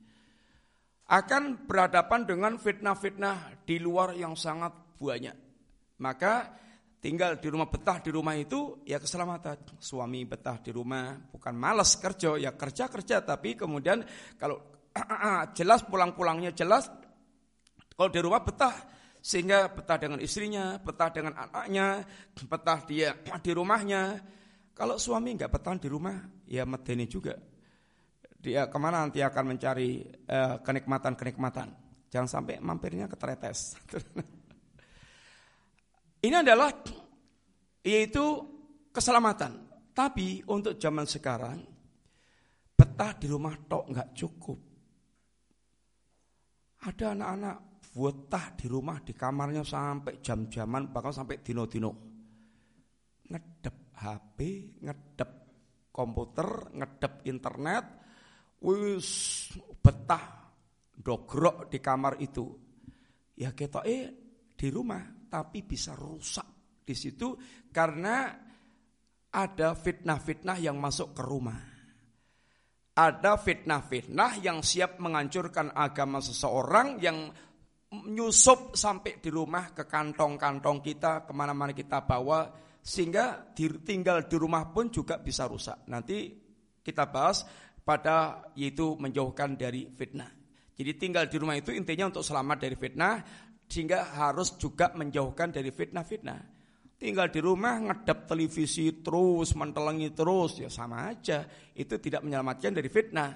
akan berhadapan dengan fitnah-fitnah di luar yang sangat banyak. Maka tinggal di rumah betah di rumah itu ya keselamatan. Suami betah di rumah bukan malas kerja ya kerja kerja tapi kemudian kalau [CLEARS THROAT] jelas pulang-pulangnya jelas kalau di rumah betah sehingga betah dengan istrinya, betah dengan anaknya, betah dia [CLEARS THROAT] di rumahnya. Kalau suami nggak betah di rumah, ya medeni juga dia ke mana nanti akan mencari uh, kenikmatan-kenikmatan. Jangan sampai mampirnya ke tretes. [LAUGHS] Ini adalah yaitu keselamatan. Tapi untuk zaman sekarang betah di rumah tok nggak cukup. Ada anak-anak betah di rumah di kamarnya sampai jam-jaman bahkan sampai dino-dino. Ngedep HP, ngedep komputer, ngedep internet, wis betah dogrok di kamar itu. Ya kita eh di rumah tapi bisa rusak di situ karena ada fitnah-fitnah yang masuk ke rumah. Ada fitnah-fitnah yang siap menghancurkan agama seseorang yang nyusup sampai di rumah ke kantong-kantong kita, ke mana-mana kita bawa, sehingga tinggal di rumah pun juga bisa rusak. Nanti kita bahas pada yaitu menjauhkan dari fitnah. Jadi tinggal di rumah itu intinya untuk selamat dari fitnah sehingga harus juga menjauhkan dari fitnah-fitnah. Tinggal di rumah ngedap televisi terus, mentelengi terus ya sama aja. Itu tidak menyelamatkan dari fitnah.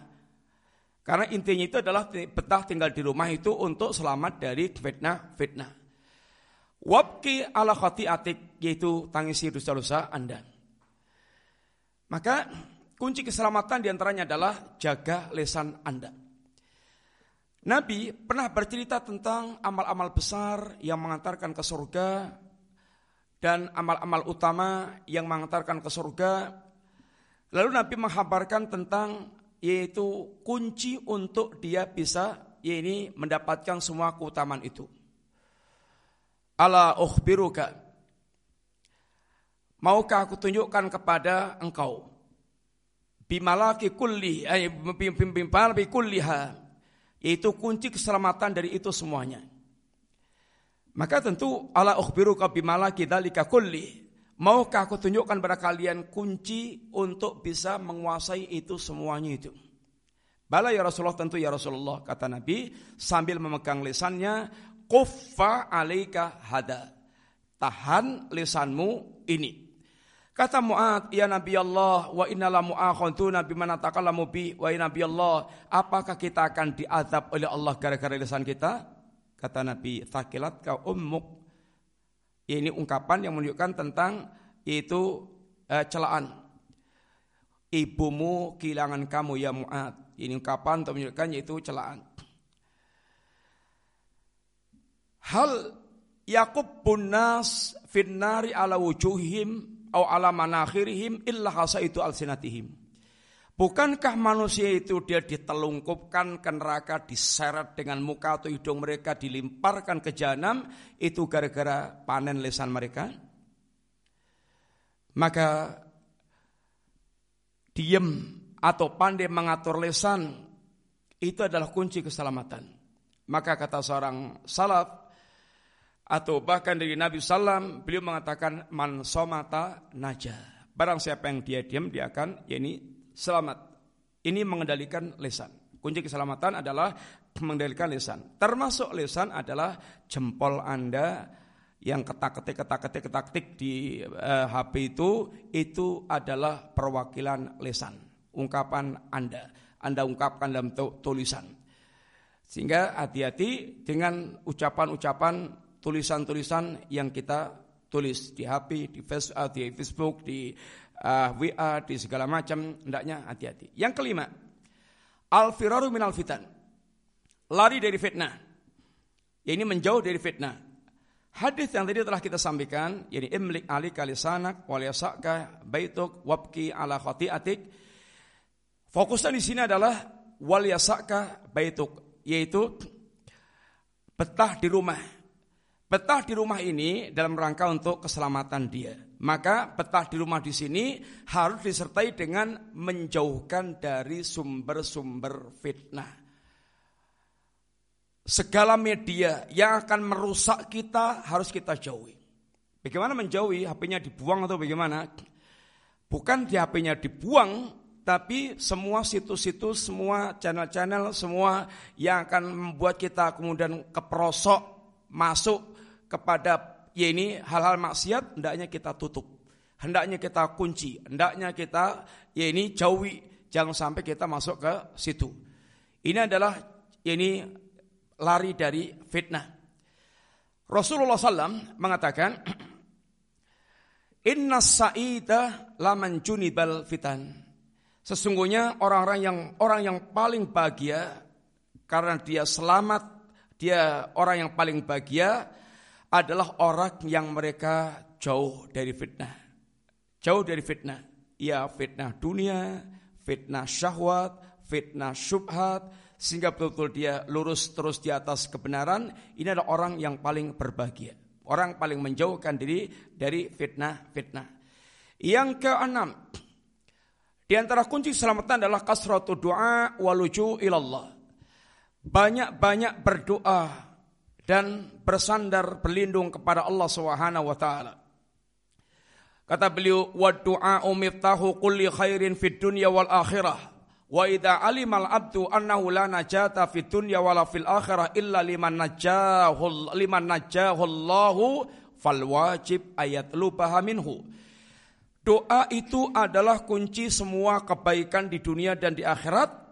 Karena intinya itu adalah betah tinggal di rumah itu untuk selamat dari fitnah-fitnah. Wabki ala atik yaitu tangisi dosa-dosa Anda. Maka Kunci keselamatan di antaranya adalah jaga lesan Anda. Nabi pernah bercerita tentang amal-amal besar yang mengantarkan ke surga dan amal-amal utama yang mengantarkan ke surga. Lalu Nabi menghabarkan tentang yaitu kunci untuk dia bisa ini mendapatkan semua keutamaan itu. Ala ukhbiruka Maukah aku tunjukkan kepada engkau bimalaki kulli ay bimalaki kulliha yaitu kunci keselamatan dari itu semuanya. Maka tentu ala ukhbiruka bimalaki dzalika kulli. Maukah aku tunjukkan pada kalian kunci untuk bisa menguasai itu semuanya itu? Bala ya Rasulullah tentu ya Rasulullah kata Nabi sambil memegang lisannya kuffa alaika hada. Tahan lisanmu ini. Kata Mu'ad, ya Nabi Allah, wa innala mu'akhantuna bimana takallamu bi, wa ya Nabi Allah, apakah kita akan diazab oleh Allah gara-gara lisan kita? Kata Nabi, takilat kau ummuk. Ini ungkapan yang menunjukkan tentang itu eh, celaan. Ibumu kehilangan kamu ya Mu'ad. Ini ungkapan untuk menunjukkan yaitu celaan. Hal Yakub bunas finnari ala wujuhim au ala manakhirihim illa hasaitu alsinatihim. Bukankah manusia itu dia ditelungkupkan ke neraka, diseret dengan muka atau hidung mereka, dilimparkan ke jahanam, itu gara-gara panen lesan mereka? Maka diem atau pandai mengatur lesan itu adalah kunci keselamatan. Maka kata seorang salaf, atau bahkan dari Nabi Sallam beliau mengatakan man somata naja. Barang siapa yang dia diam dia akan ya ini selamat. Ini mengendalikan lesan. Kunci keselamatan adalah mengendalikan lesan. Termasuk lesan adalah jempol Anda yang ketak-ketik ketak-ketik ketak-ketik di uh, eh, HP itu itu adalah perwakilan lesan. Ungkapan Anda. Anda ungkapkan dalam tulisan. Sehingga hati-hati dengan ucapan-ucapan tulisan-tulisan yang kita tulis di HP, di Facebook, di, Facebook, di uh, WA, di segala macam, hendaknya hati-hati. Yang kelima, al-firaru minal fitan. lari dari fitnah. Ini menjauh dari fitnah. Hadis yang tadi telah kita sampaikan, yakni imlik ali kalisanak wal yasaka baituk wabki ala khati'atik. Fokusnya di sini adalah wal yasaka baituk, yaitu betah di rumah. Betah di rumah ini dalam rangka untuk keselamatan dia. Maka betah di rumah di sini harus disertai dengan menjauhkan dari sumber-sumber fitnah segala media yang akan merusak kita harus kita jauhi. Bagaimana menjauhi? HP-nya dibuang atau bagaimana? Bukan di HP-nya dibuang, tapi semua situs-situs, semua channel-channel, semua yang akan membuat kita kemudian keprosok masuk kepada ya ini hal-hal maksiat, hendaknya kita tutup. Hendaknya kita kunci, hendaknya kita ya ini jauhi, jangan sampai kita masuk ke situ. Ini adalah ya ini lari dari fitnah. Rasulullah SAW mengatakan, Inna sa'ida laman junibal fitan. Sesungguhnya orang-orang yang orang yang paling bahagia karena dia selamat, dia orang yang paling bahagia adalah orang yang mereka jauh dari fitnah. Jauh dari fitnah. Ya fitnah dunia, fitnah syahwat, fitnah syubhat, sehingga betul-betul dia lurus terus di atas kebenaran, ini adalah orang yang paling berbahagia. Orang paling menjauhkan diri dari fitnah-fitnah. Yang keenam, di antara kunci keselamatan adalah kasratu doa waluju ilallah. Banyak-banyak berdoa dan bersandar berlindung kepada Allah Subhanahu wa taala. Kata beliau, "Wa du'a miftahu kulli khairin fid dunya wal akhirah." Wa idza alimal abdu annahu la najata fid dunya wala fil akhirah illa liman najahu liman najahu Allahu fal wajib ayat lupaha minhu. Doa itu adalah kunci semua kebaikan di dunia dan di akhirat.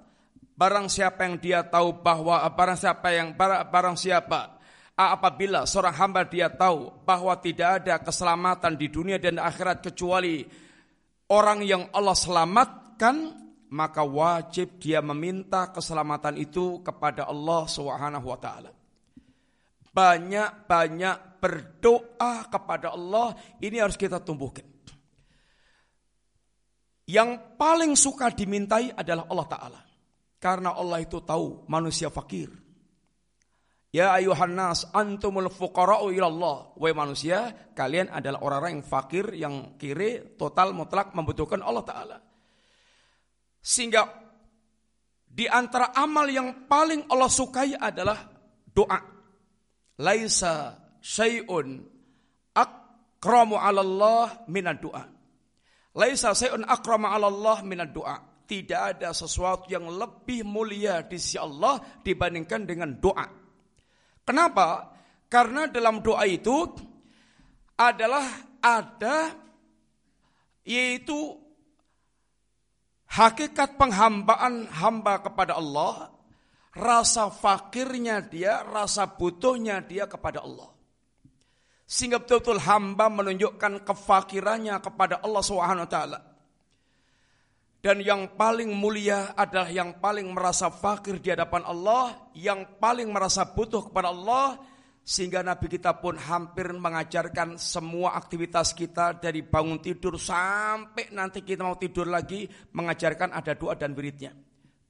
Barang siapa yang dia tahu bahwa barang siapa yang barang siapa apabila seorang hamba dia tahu bahwa tidak ada keselamatan di dunia dan akhirat kecuali orang yang Allah selamatkan maka wajib dia meminta keselamatan itu kepada Allah Subhanahu wa taala. Banyak-banyak berdoa kepada Allah ini harus kita tumbuhkan. Yang paling suka dimintai adalah Allah taala. Karena Allah itu tahu manusia fakir. Ya ayuhan nas antumul fuqara'u ilallah. Wahai manusia, kalian adalah orang-orang yang fakir, yang kiri, total, mutlak membutuhkan Allah Ta'ala. Sehingga di antara amal yang paling Allah sukai adalah doa. Laisa syai'un akramu 'ala Allah minad doa. Laisa syai'un akramu 'ala Allah minad doa. Tidak ada sesuatu yang lebih mulia di sisi Allah dibandingkan dengan doa. Kenapa? Karena dalam doa itu adalah ada yaitu Hakikat penghambaan hamba kepada Allah, rasa fakirnya dia, rasa butuhnya dia kepada Allah. Sehingga betul-betul hamba menunjukkan kefakirannya kepada Allah SWT. Dan yang paling mulia adalah yang paling merasa fakir di hadapan Allah, yang paling merasa butuh kepada Allah, sehingga Nabi kita pun hampir mengajarkan semua aktivitas kita dari bangun tidur sampai nanti kita mau tidur lagi mengajarkan ada doa dan wiridnya.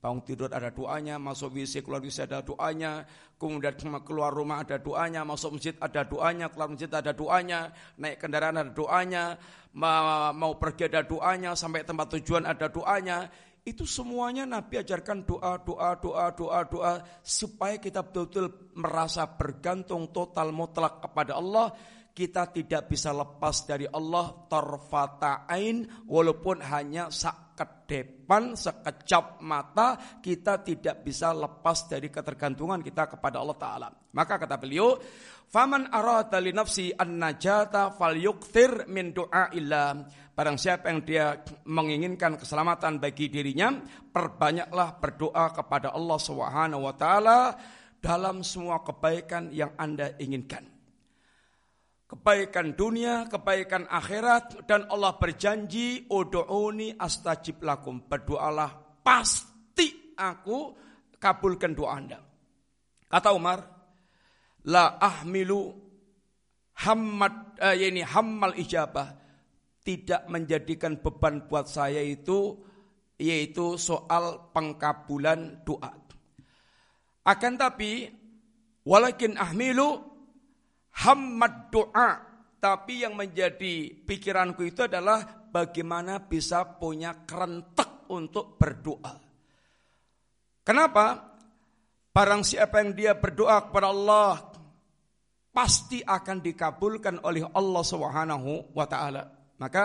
Bangun tidur ada doanya, masuk WC, keluar WC ada doanya, kemudian keluar rumah ada doanya, masuk masjid ada doanya, keluar masjid ada doanya, naik kendaraan ada doanya, mau pergi ada doanya, sampai tempat tujuan ada doanya. Itu semuanya Nabi ajarkan doa, doa, doa, doa, doa supaya kita betul-betul merasa bergantung total mutlak kepada Allah. Kita tidak bisa lepas dari Allah tarfata'ain walaupun hanya sakedepan, sekejap mata kita tidak bisa lepas dari ketergantungan kita kepada Allah Ta'ala. Maka kata beliau, Faman arata li nafsi an-najata falyukthir min du'a'illah. Barang siapa yang dia menginginkan keselamatan bagi dirinya, perbanyaklah berdoa kepada Allah Subhanahu wa taala dalam semua kebaikan yang Anda inginkan. Kebaikan dunia, kebaikan akhirat dan Allah berjanji ud'uni astajib lakum. Berdoalah pasti aku kabulkan doa Anda. Kata Umar, la ahmilu hammad eh, ini hammal ijabah tidak menjadikan beban buat saya itu yaitu soal pengkabulan doa. Akan tapi walakin ahmilu hammad doa tapi yang menjadi pikiranku itu adalah bagaimana bisa punya kerentek untuk berdoa. Kenapa? Barang siapa yang dia berdoa kepada Allah pasti akan dikabulkan oleh Allah Subhanahu wa taala. Maka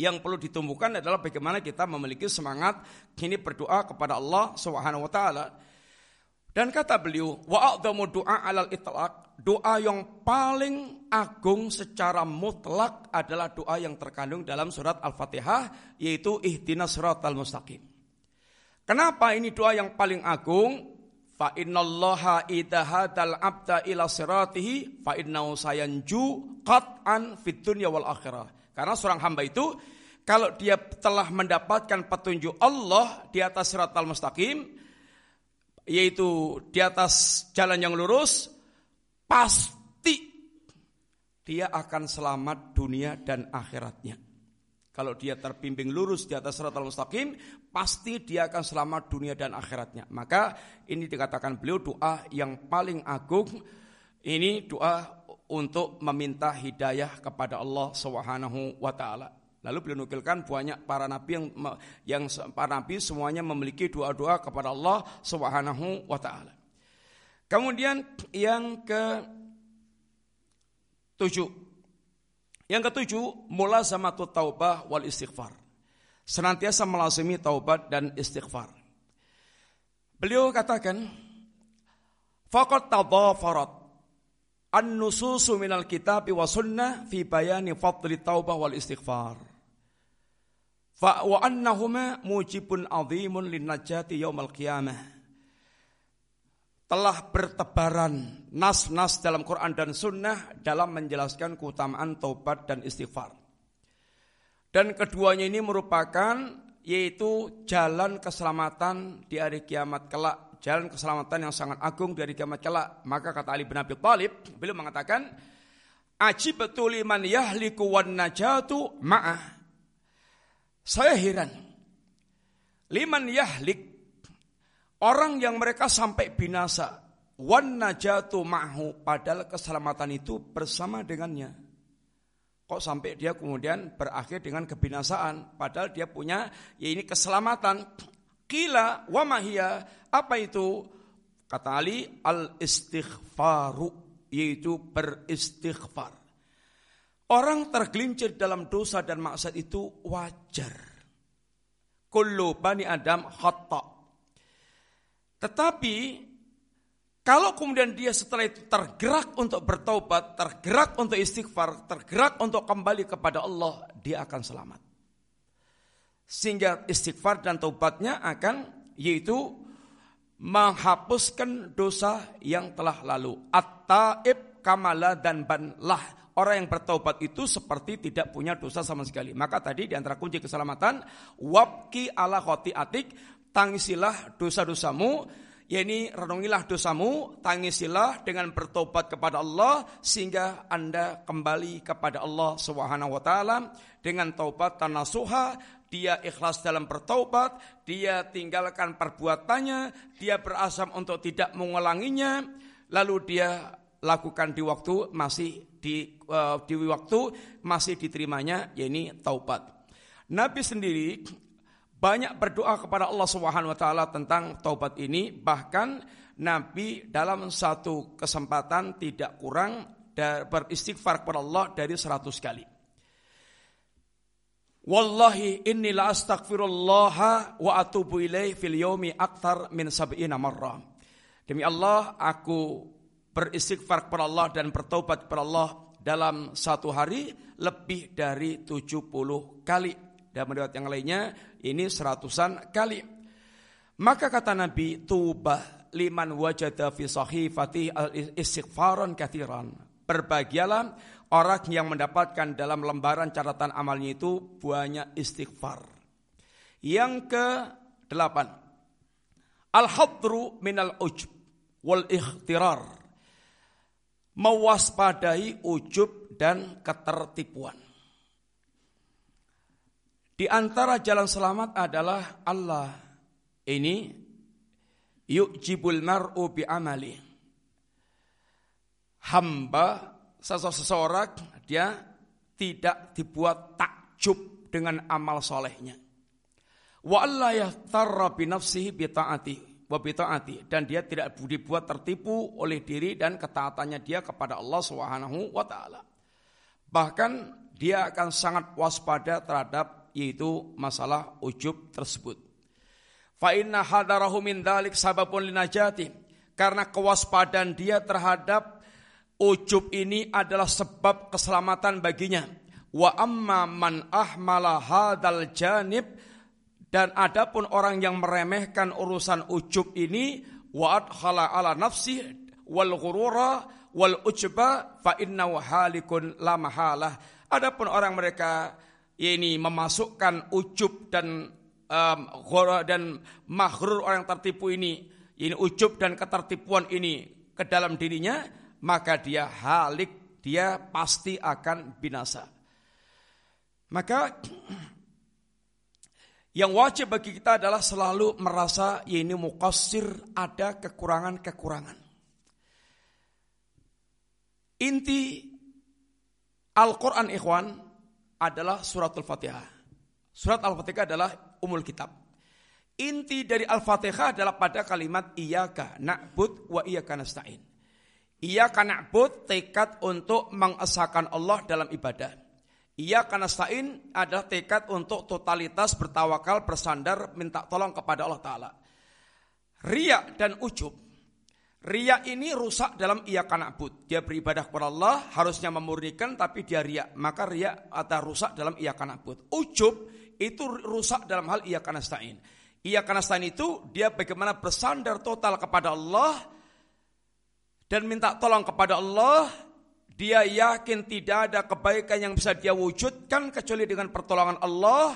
yang perlu ditumbuhkan adalah bagaimana kita memiliki semangat kini berdoa kepada Allah Subhanahu wa taala. Dan kata beliau, wa a'dhamu du'a 'alal itlaq, doa yang paling agung secara mutlak adalah doa yang terkandung dalam surat Al-Fatihah yaitu ihdinas siratal mustaqim. Kenapa ini doa yang paling agung? Fa innallaha idza hadal abda ila siratihi fa innahu sayanju qat'an fid dunya wal akhirah. Karena seorang hamba itu kalau dia telah mendapatkan petunjuk Allah di atas al mustaqim, yaitu di atas jalan yang lurus, pasti dia akan selamat dunia dan akhiratnya. Kalau dia terbimbing lurus di atas al mustaqim, pasti dia akan selamat dunia dan akhiratnya. Maka ini dikatakan beliau doa yang paling agung. Ini doa untuk meminta hidayah kepada Allah Subhanahu wa. Lalu beliau nukilkan banyak para nabi yang yang para nabi semuanya memiliki doa-doa kepada Allah Subhanahu wa taala. Kemudian yang ke tujuh. Yang ketujuh, mula sama taubah wal istighfar. Senantiasa melazimi taubat dan istighfar. Beliau katakan, Faqat tadafarat An-nususu minal kitab wa sunnah fi bayani fadli taubah wal istighfar. Fa wa annahuma mujibun azimun lin najati yaumal qiyamah. Telah bertebaran nas-nas dalam Quran dan sunnah dalam menjelaskan keutamaan taubat dan istighfar. Dan keduanya ini merupakan yaitu jalan keselamatan di hari kiamat kelak jalan keselamatan yang sangat agung dari kiamat kelak. Maka kata Ali bin Abi Thalib, beliau mengatakan, betul liman yahliku wan najatu ma'ah. Saya heran. Liman yahlik, orang yang mereka sampai binasa, wan najatu ma'hu, padahal keselamatan itu bersama dengannya. Kok sampai dia kemudian berakhir dengan kebinasaan, padahal dia punya ya ini keselamatan. Kila wa mahia apa itu? Kata Ali al istighfaru yaitu beristighfar. Orang tergelincir dalam dosa dan maksiat itu wajar. Kullu bani Adam khata. Tetapi kalau kemudian dia setelah itu tergerak untuk bertobat, tergerak untuk istighfar, tergerak untuk kembali kepada Allah, dia akan selamat sehingga istighfar dan taubatnya akan yaitu menghapuskan dosa yang telah lalu. At-taib kamala dan banlah. Orang yang bertaubat itu seperti tidak punya dosa sama sekali. Maka tadi di antara kunci keselamatan, wabki ala khoti atik, tangisilah dosa-dosamu, yakni renungilah dosamu, tangisilah dengan bertobat kepada Allah sehingga Anda kembali kepada Allah Subhanahu wa taala dengan taubat tanasuha dia ikhlas dalam bertaubat, dia tinggalkan perbuatannya, dia berazam untuk tidak mengulanginya, lalu dia lakukan di waktu masih di uh, di waktu masih diterimanya yakni taubat. Nabi sendiri banyak berdoa kepada Allah Subhanahu wa taala tentang taubat ini, bahkan Nabi dalam satu kesempatan tidak kurang beristighfar kepada Allah dari seratus kali. Wallahi inni la astaghfirullah wa atubu ilaih fil yaumi aktar min sab'ina marrah. Demi Allah, aku beristighfar kepada Allah dan bertobat kepada Allah dalam satu hari lebih dari 70 kali. Dan menurut yang lainnya ini seratusan kali. Maka kata Nabi, tuba liman wajada fi sahifati al-istighfaran kathiran. Berbahagialah orang yang mendapatkan dalam lembaran catatan amalnya itu banyak istighfar. Yang ke delapan, al-hadru minal ujb wal ikhtirar. Mewaspadai ujub dan ketertipuan. Di antara jalan selamat adalah Allah ini yujibul mar'u bi amali. Hamba seseorang dia tidak dibuat takjub dengan amal solehnya. Wa Allah yahtarra bi nafsihi bi ta'ati wabitaati dan dia tidak dibuat tertipu oleh diri dan ketaatannya dia kepada Allah Subhanahu wa taala. Bahkan dia akan sangat waspada terhadap yaitu masalah ujub tersebut. Fa inna hadarahu min dzalik sababun linajati. Karena kewaspadaan dia terhadap ujub ini adalah sebab keselamatan baginya. Wa amma man ahmala hadal janib dan adapun orang yang meremehkan urusan ujub ini wa adkhala ala nafsi wal ghurura wal ujba fa innahu halikun la mahalah. Adapun orang mereka ini memasukkan ujub dan um, dan maghrur orang tertipu ini ini ujub dan ketertipuan ini ke dalam dirinya maka dia halik dia pasti akan binasa. Maka yang wajib bagi kita adalah selalu merasa ya ini mukasir ada kekurangan-kekurangan. Inti Al-Quran ikhwan adalah suratul Fatihah. Surat Al-Fatihah adalah umul kitab. Inti dari Al-Fatihah adalah pada kalimat iyaka na'bud wa iyaka nasta'in. Iyaka na'bud tekad untuk mengesahkan Allah dalam ibadah. Ia karena stain adalah tekad untuk totalitas bertawakal, bersandar, minta tolong kepada Allah Ta'ala. Ria dan ujub. Ria ini rusak dalam ia abud. Dia beribadah kepada Allah, harusnya memurnikan, tapi dia ria. Maka ria atau rusak dalam ia abud. Ujub itu rusak dalam hal ia karena stain. Ia karena stain itu dia bagaimana bersandar total kepada Allah dan minta tolong kepada Allah dia yakin tidak ada kebaikan yang bisa dia wujudkan kecuali dengan pertolongan Allah,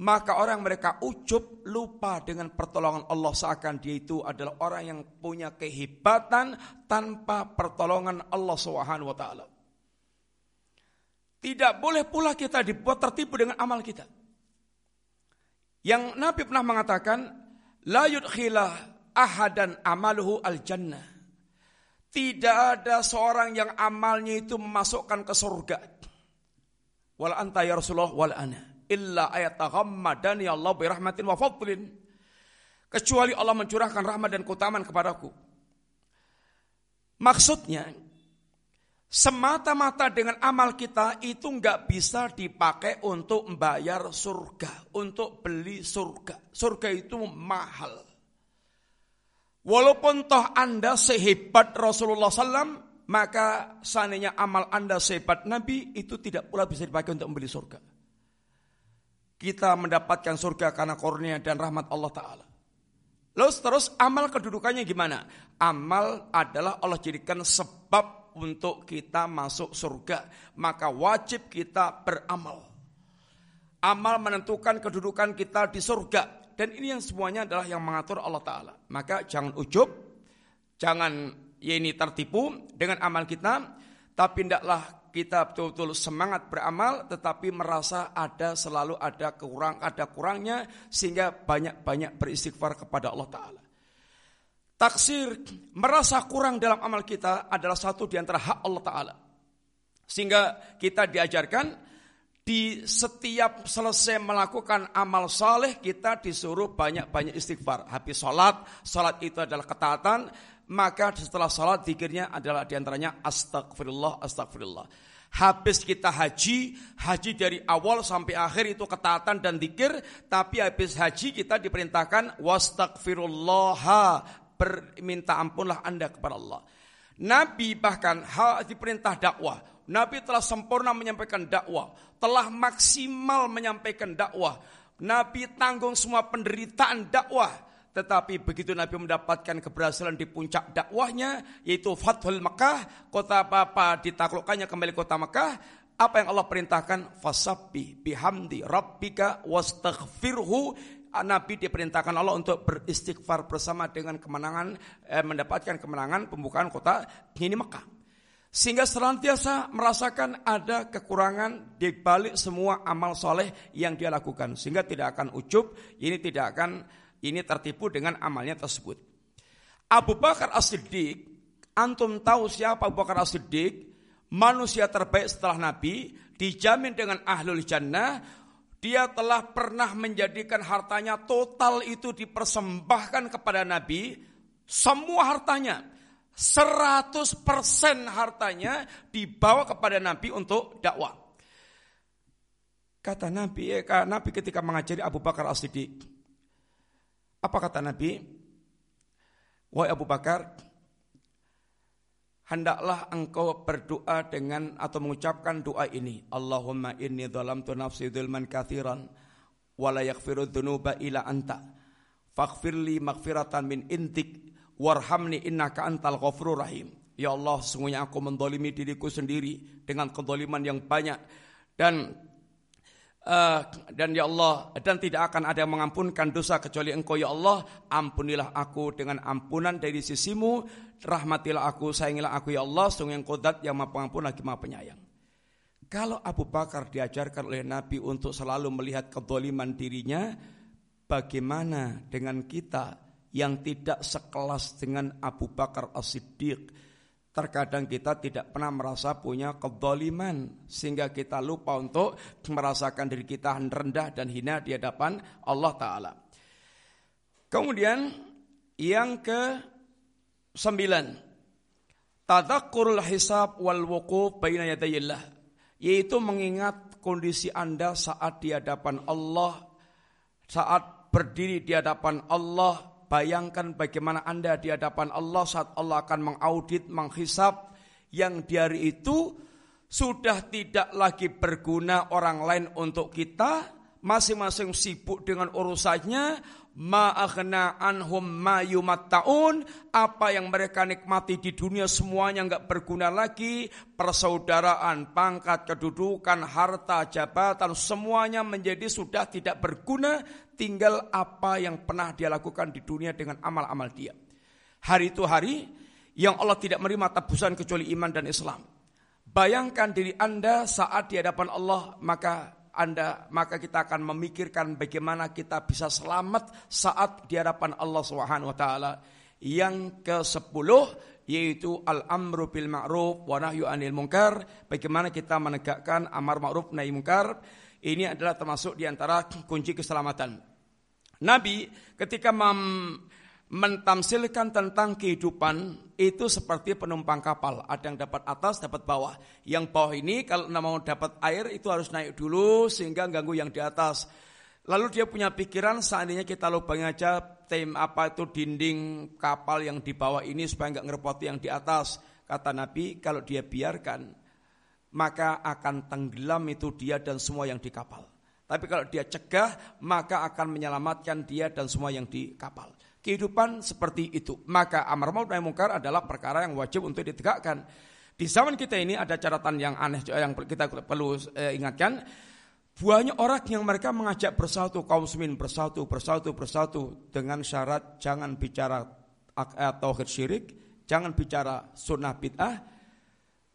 maka orang mereka ucup lupa dengan pertolongan Allah seakan dia itu adalah orang yang punya kehebatan tanpa pertolongan Allah Subhanahu wa taala. Tidak boleh pula kita dibuat tertipu dengan amal kita. Yang Nabi pernah mengatakan, la yudkhilah ahadan amaluhu al jannah. Tidak ada seorang yang amalnya itu memasukkan ke surga. Wal anta ya Rasulullah wal ana. Illa ayat ya Allah bi rahmatin wa fadlin. Kecuali Allah mencurahkan rahmat dan keutamaan kepadaku. Maksudnya, semata-mata dengan amal kita itu nggak bisa dipakai untuk membayar surga, untuk beli surga. Surga itu mahal. Walaupun toh Anda sehebat Rasulullah SAW, maka seandainya amal Anda sehebat Nabi, itu tidak pula bisa dipakai untuk membeli surga. Kita mendapatkan surga karena kurnia dan rahmat Allah Ta'ala. Lalu terus amal kedudukannya gimana? Amal adalah Allah jadikan sebab untuk kita masuk surga. Maka wajib kita beramal. Amal menentukan kedudukan kita di surga. Dan ini yang semuanya adalah yang mengatur Allah Ta'ala. Maka jangan ujub, jangan ya ini tertipu dengan amal kita, tapi tidaklah kita betul-betul semangat beramal, tetapi merasa ada selalu ada kurang, ada kurangnya, sehingga banyak-banyak beristighfar kepada Allah Ta'ala. Taksir, merasa kurang dalam amal kita adalah satu di antara hak Allah Ta'ala. Sehingga kita diajarkan di setiap selesai melakukan amal saleh kita disuruh banyak-banyak istighfar. Habis sholat, sholat itu adalah ketaatan, maka setelah sholat zikirnya adalah di antaranya astagfirullah, astagfirullah. Habis kita haji, haji dari awal sampai akhir itu ketaatan dan zikir, tapi habis haji kita diperintahkan wastagfirullah, berminta ampunlah Anda kepada Allah. Nabi bahkan diperintah dakwah. Nabi telah sempurna menyampaikan dakwah, telah maksimal menyampaikan dakwah. Nabi tanggung semua penderitaan dakwah. Tetapi begitu Nabi mendapatkan keberhasilan di puncak dakwahnya, yaitu Fathul Mekah, kota apa ditaklukkannya kembali kota Mekah, apa yang Allah perintahkan? Fasabbi bihamdi rabbika wastaghfirhu Nabi diperintahkan Allah untuk beristighfar bersama dengan kemenangan eh, mendapatkan kemenangan pembukaan kota ini Mekah. Sehingga senantiasa merasakan ada kekurangan di balik semua amal soleh yang dia lakukan. Sehingga tidak akan ujub, ini tidak akan ini tertipu dengan amalnya tersebut. Abu Bakar As-Siddiq, antum tahu siapa Abu Bakar As-Siddiq? Manusia terbaik setelah Nabi, dijamin dengan ahlul jannah, dia telah pernah menjadikan hartanya total itu dipersembahkan kepada Nabi, semua hartanya 100% hartanya dibawa kepada Nabi untuk dakwah. Kata Nabi, eh, Nabi ketika mengajari Abu Bakar As-Siddiq. Apa kata Nabi? Wahai Abu Bakar, hendaklah engkau berdoa dengan atau mengucapkan doa ini. Allahumma inni dhalamtu nafsi dhulman kathiran wa la yaghfiru anta. Faghfirli maghfiratan min intik Warhamni innaka antal ghafurur rahim. Ya Allah, sungguhnya aku mendolimi diriku sendiri dengan kedoliman yang banyak. Dan uh, dan ya Allah, dan tidak akan ada yang mengampunkan dosa kecuali engkau ya Allah. Ampunilah aku dengan ampunan dari sisimu. Rahmatilah aku, sayangilah aku ya Allah. Sungguh yang kodat yang maha pengampun lagi maha penyayang. Kalau Abu Bakar diajarkan oleh Nabi untuk selalu melihat kedoliman dirinya, bagaimana dengan kita yang tidak sekelas dengan Abu Bakar As-Siddiq. Terkadang kita tidak pernah merasa punya kedoliman sehingga kita lupa untuk merasakan diri kita rendah dan hina di hadapan Allah Ta'ala. Kemudian yang ke sembilan. Tadakkurul hisab wal wukuf baina yadayillah. Yaitu mengingat kondisi Anda saat di hadapan Allah. Saat berdiri di hadapan Allah Bayangkan bagaimana Anda di hadapan Allah saat Allah akan mengaudit, menghisap yang di hari itu sudah tidak lagi berguna orang lain untuk kita, masing-masing sibuk dengan urusannya, ma'aghna anhum ma yumatta'un apa yang mereka nikmati di dunia semuanya nggak berguna lagi persaudaraan pangkat kedudukan harta jabatan semuanya menjadi sudah tidak berguna tinggal apa yang pernah dia lakukan di dunia dengan amal-amal dia hari itu hari yang Allah tidak menerima tebusan kecuali iman dan Islam bayangkan diri Anda saat di hadapan Allah maka anda maka kita akan memikirkan bagaimana kita bisa selamat saat di hadapan Allah Subhanahu wa taala. Yang ke-10 yaitu al-amru bil ma'ruf wa nahyu anil munkar, bagaimana kita menegakkan amar ma'ruf nahi munkar. Ini adalah termasuk di antara kunci keselamatan. Nabi ketika mem mentamsilkan tentang kehidupan itu seperti penumpang kapal. Ada yang dapat atas, dapat bawah. Yang bawah ini kalau mau dapat air itu harus naik dulu sehingga ganggu yang di atas. Lalu dia punya pikiran seandainya kita lubang aja tim apa itu dinding kapal yang di bawah ini supaya nggak ngerepoti yang di atas. Kata Nabi kalau dia biarkan maka akan tenggelam itu dia dan semua yang di kapal. Tapi kalau dia cegah maka akan menyelamatkan dia dan semua yang di kapal. Kehidupan seperti itu. Maka amar ma'ruf nahi munkar adalah perkara yang wajib untuk ditegakkan. Di zaman kita ini ada catatan yang aneh yang kita perlu eh, ingatkan. Banyak orang yang mereka mengajak bersatu kaum muslimin bersatu bersatu bersatu dengan syarat jangan bicara atau syirik, jangan bicara sunnah bid'ah,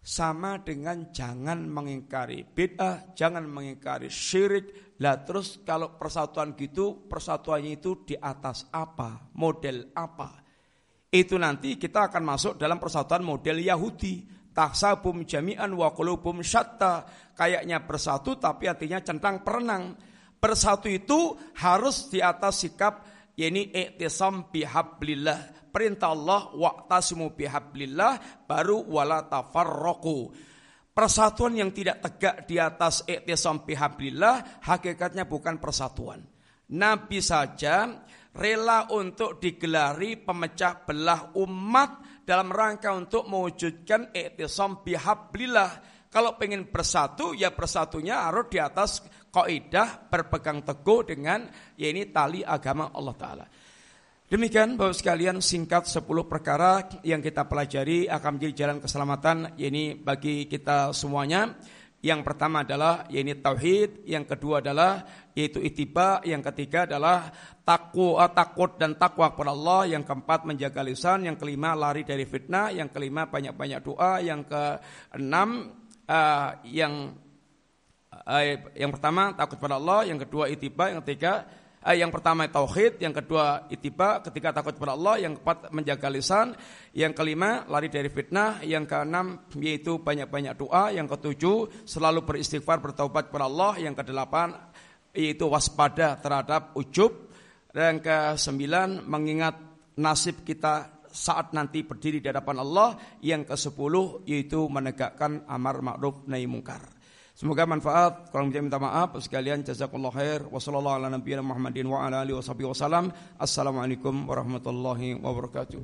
sama dengan jangan mengingkari bid'ah, jangan mengingkari syirik. Lah terus kalau persatuan gitu, persatuannya itu di atas apa? Model apa? Itu nanti kita akan masuk dalam persatuan model Yahudi. Tahsabum jami'an wa qulubum syatta. Kayaknya bersatu tapi artinya centang perenang. Bersatu itu harus di atas sikap yakni i'tisam bihablillah perintah Allah wa'tasimu bihablillah baru wala tafarraqu. Persatuan yang tidak tegak di atas i'tisam bihablillah hakikatnya bukan persatuan. Nabi saja rela untuk digelari pemecah belah umat dalam rangka untuk mewujudkan i'tisam bihablillah. Kalau pengen bersatu ya bersatunya harus di atas kaidah berpegang teguh dengan ya ini tali agama Allah taala. Demikian Bapak sekalian singkat 10 perkara yang kita pelajari akan menjadi jalan keselamatan ini bagi kita semuanya. Yang pertama adalah yaitu tauhid, yang kedua adalah yaitu itiba, yang ketiga adalah takwa, takut dan takwa kepada Allah, yang keempat menjaga lisan, yang kelima lari dari fitnah, yang kelima banyak-banyak doa, yang keenam uh, yang uh, yang pertama takut kepada Allah, yang kedua itiba, yang ketiga Eh, yang pertama tauhid, yang kedua itiba ketika takut kepada Allah, yang keempat menjaga lisan, yang kelima lari dari fitnah, yang keenam yaitu banyak-banyak doa, yang ketujuh selalu beristighfar bertaubat kepada Allah, yang kedelapan yaitu waspada terhadap ujub, dan yang kesembilan mengingat nasib kita saat nanti berdiri di hadapan Allah, yang kesepuluh yaitu menegakkan amar ma'ruf nahi mungkar. Semoga manfaat. Kurang lebih minta maaf sekalian. Jazakallah khair. Wassalamualaikum. Assalamualaikum warahmatullahi wabarakatuh.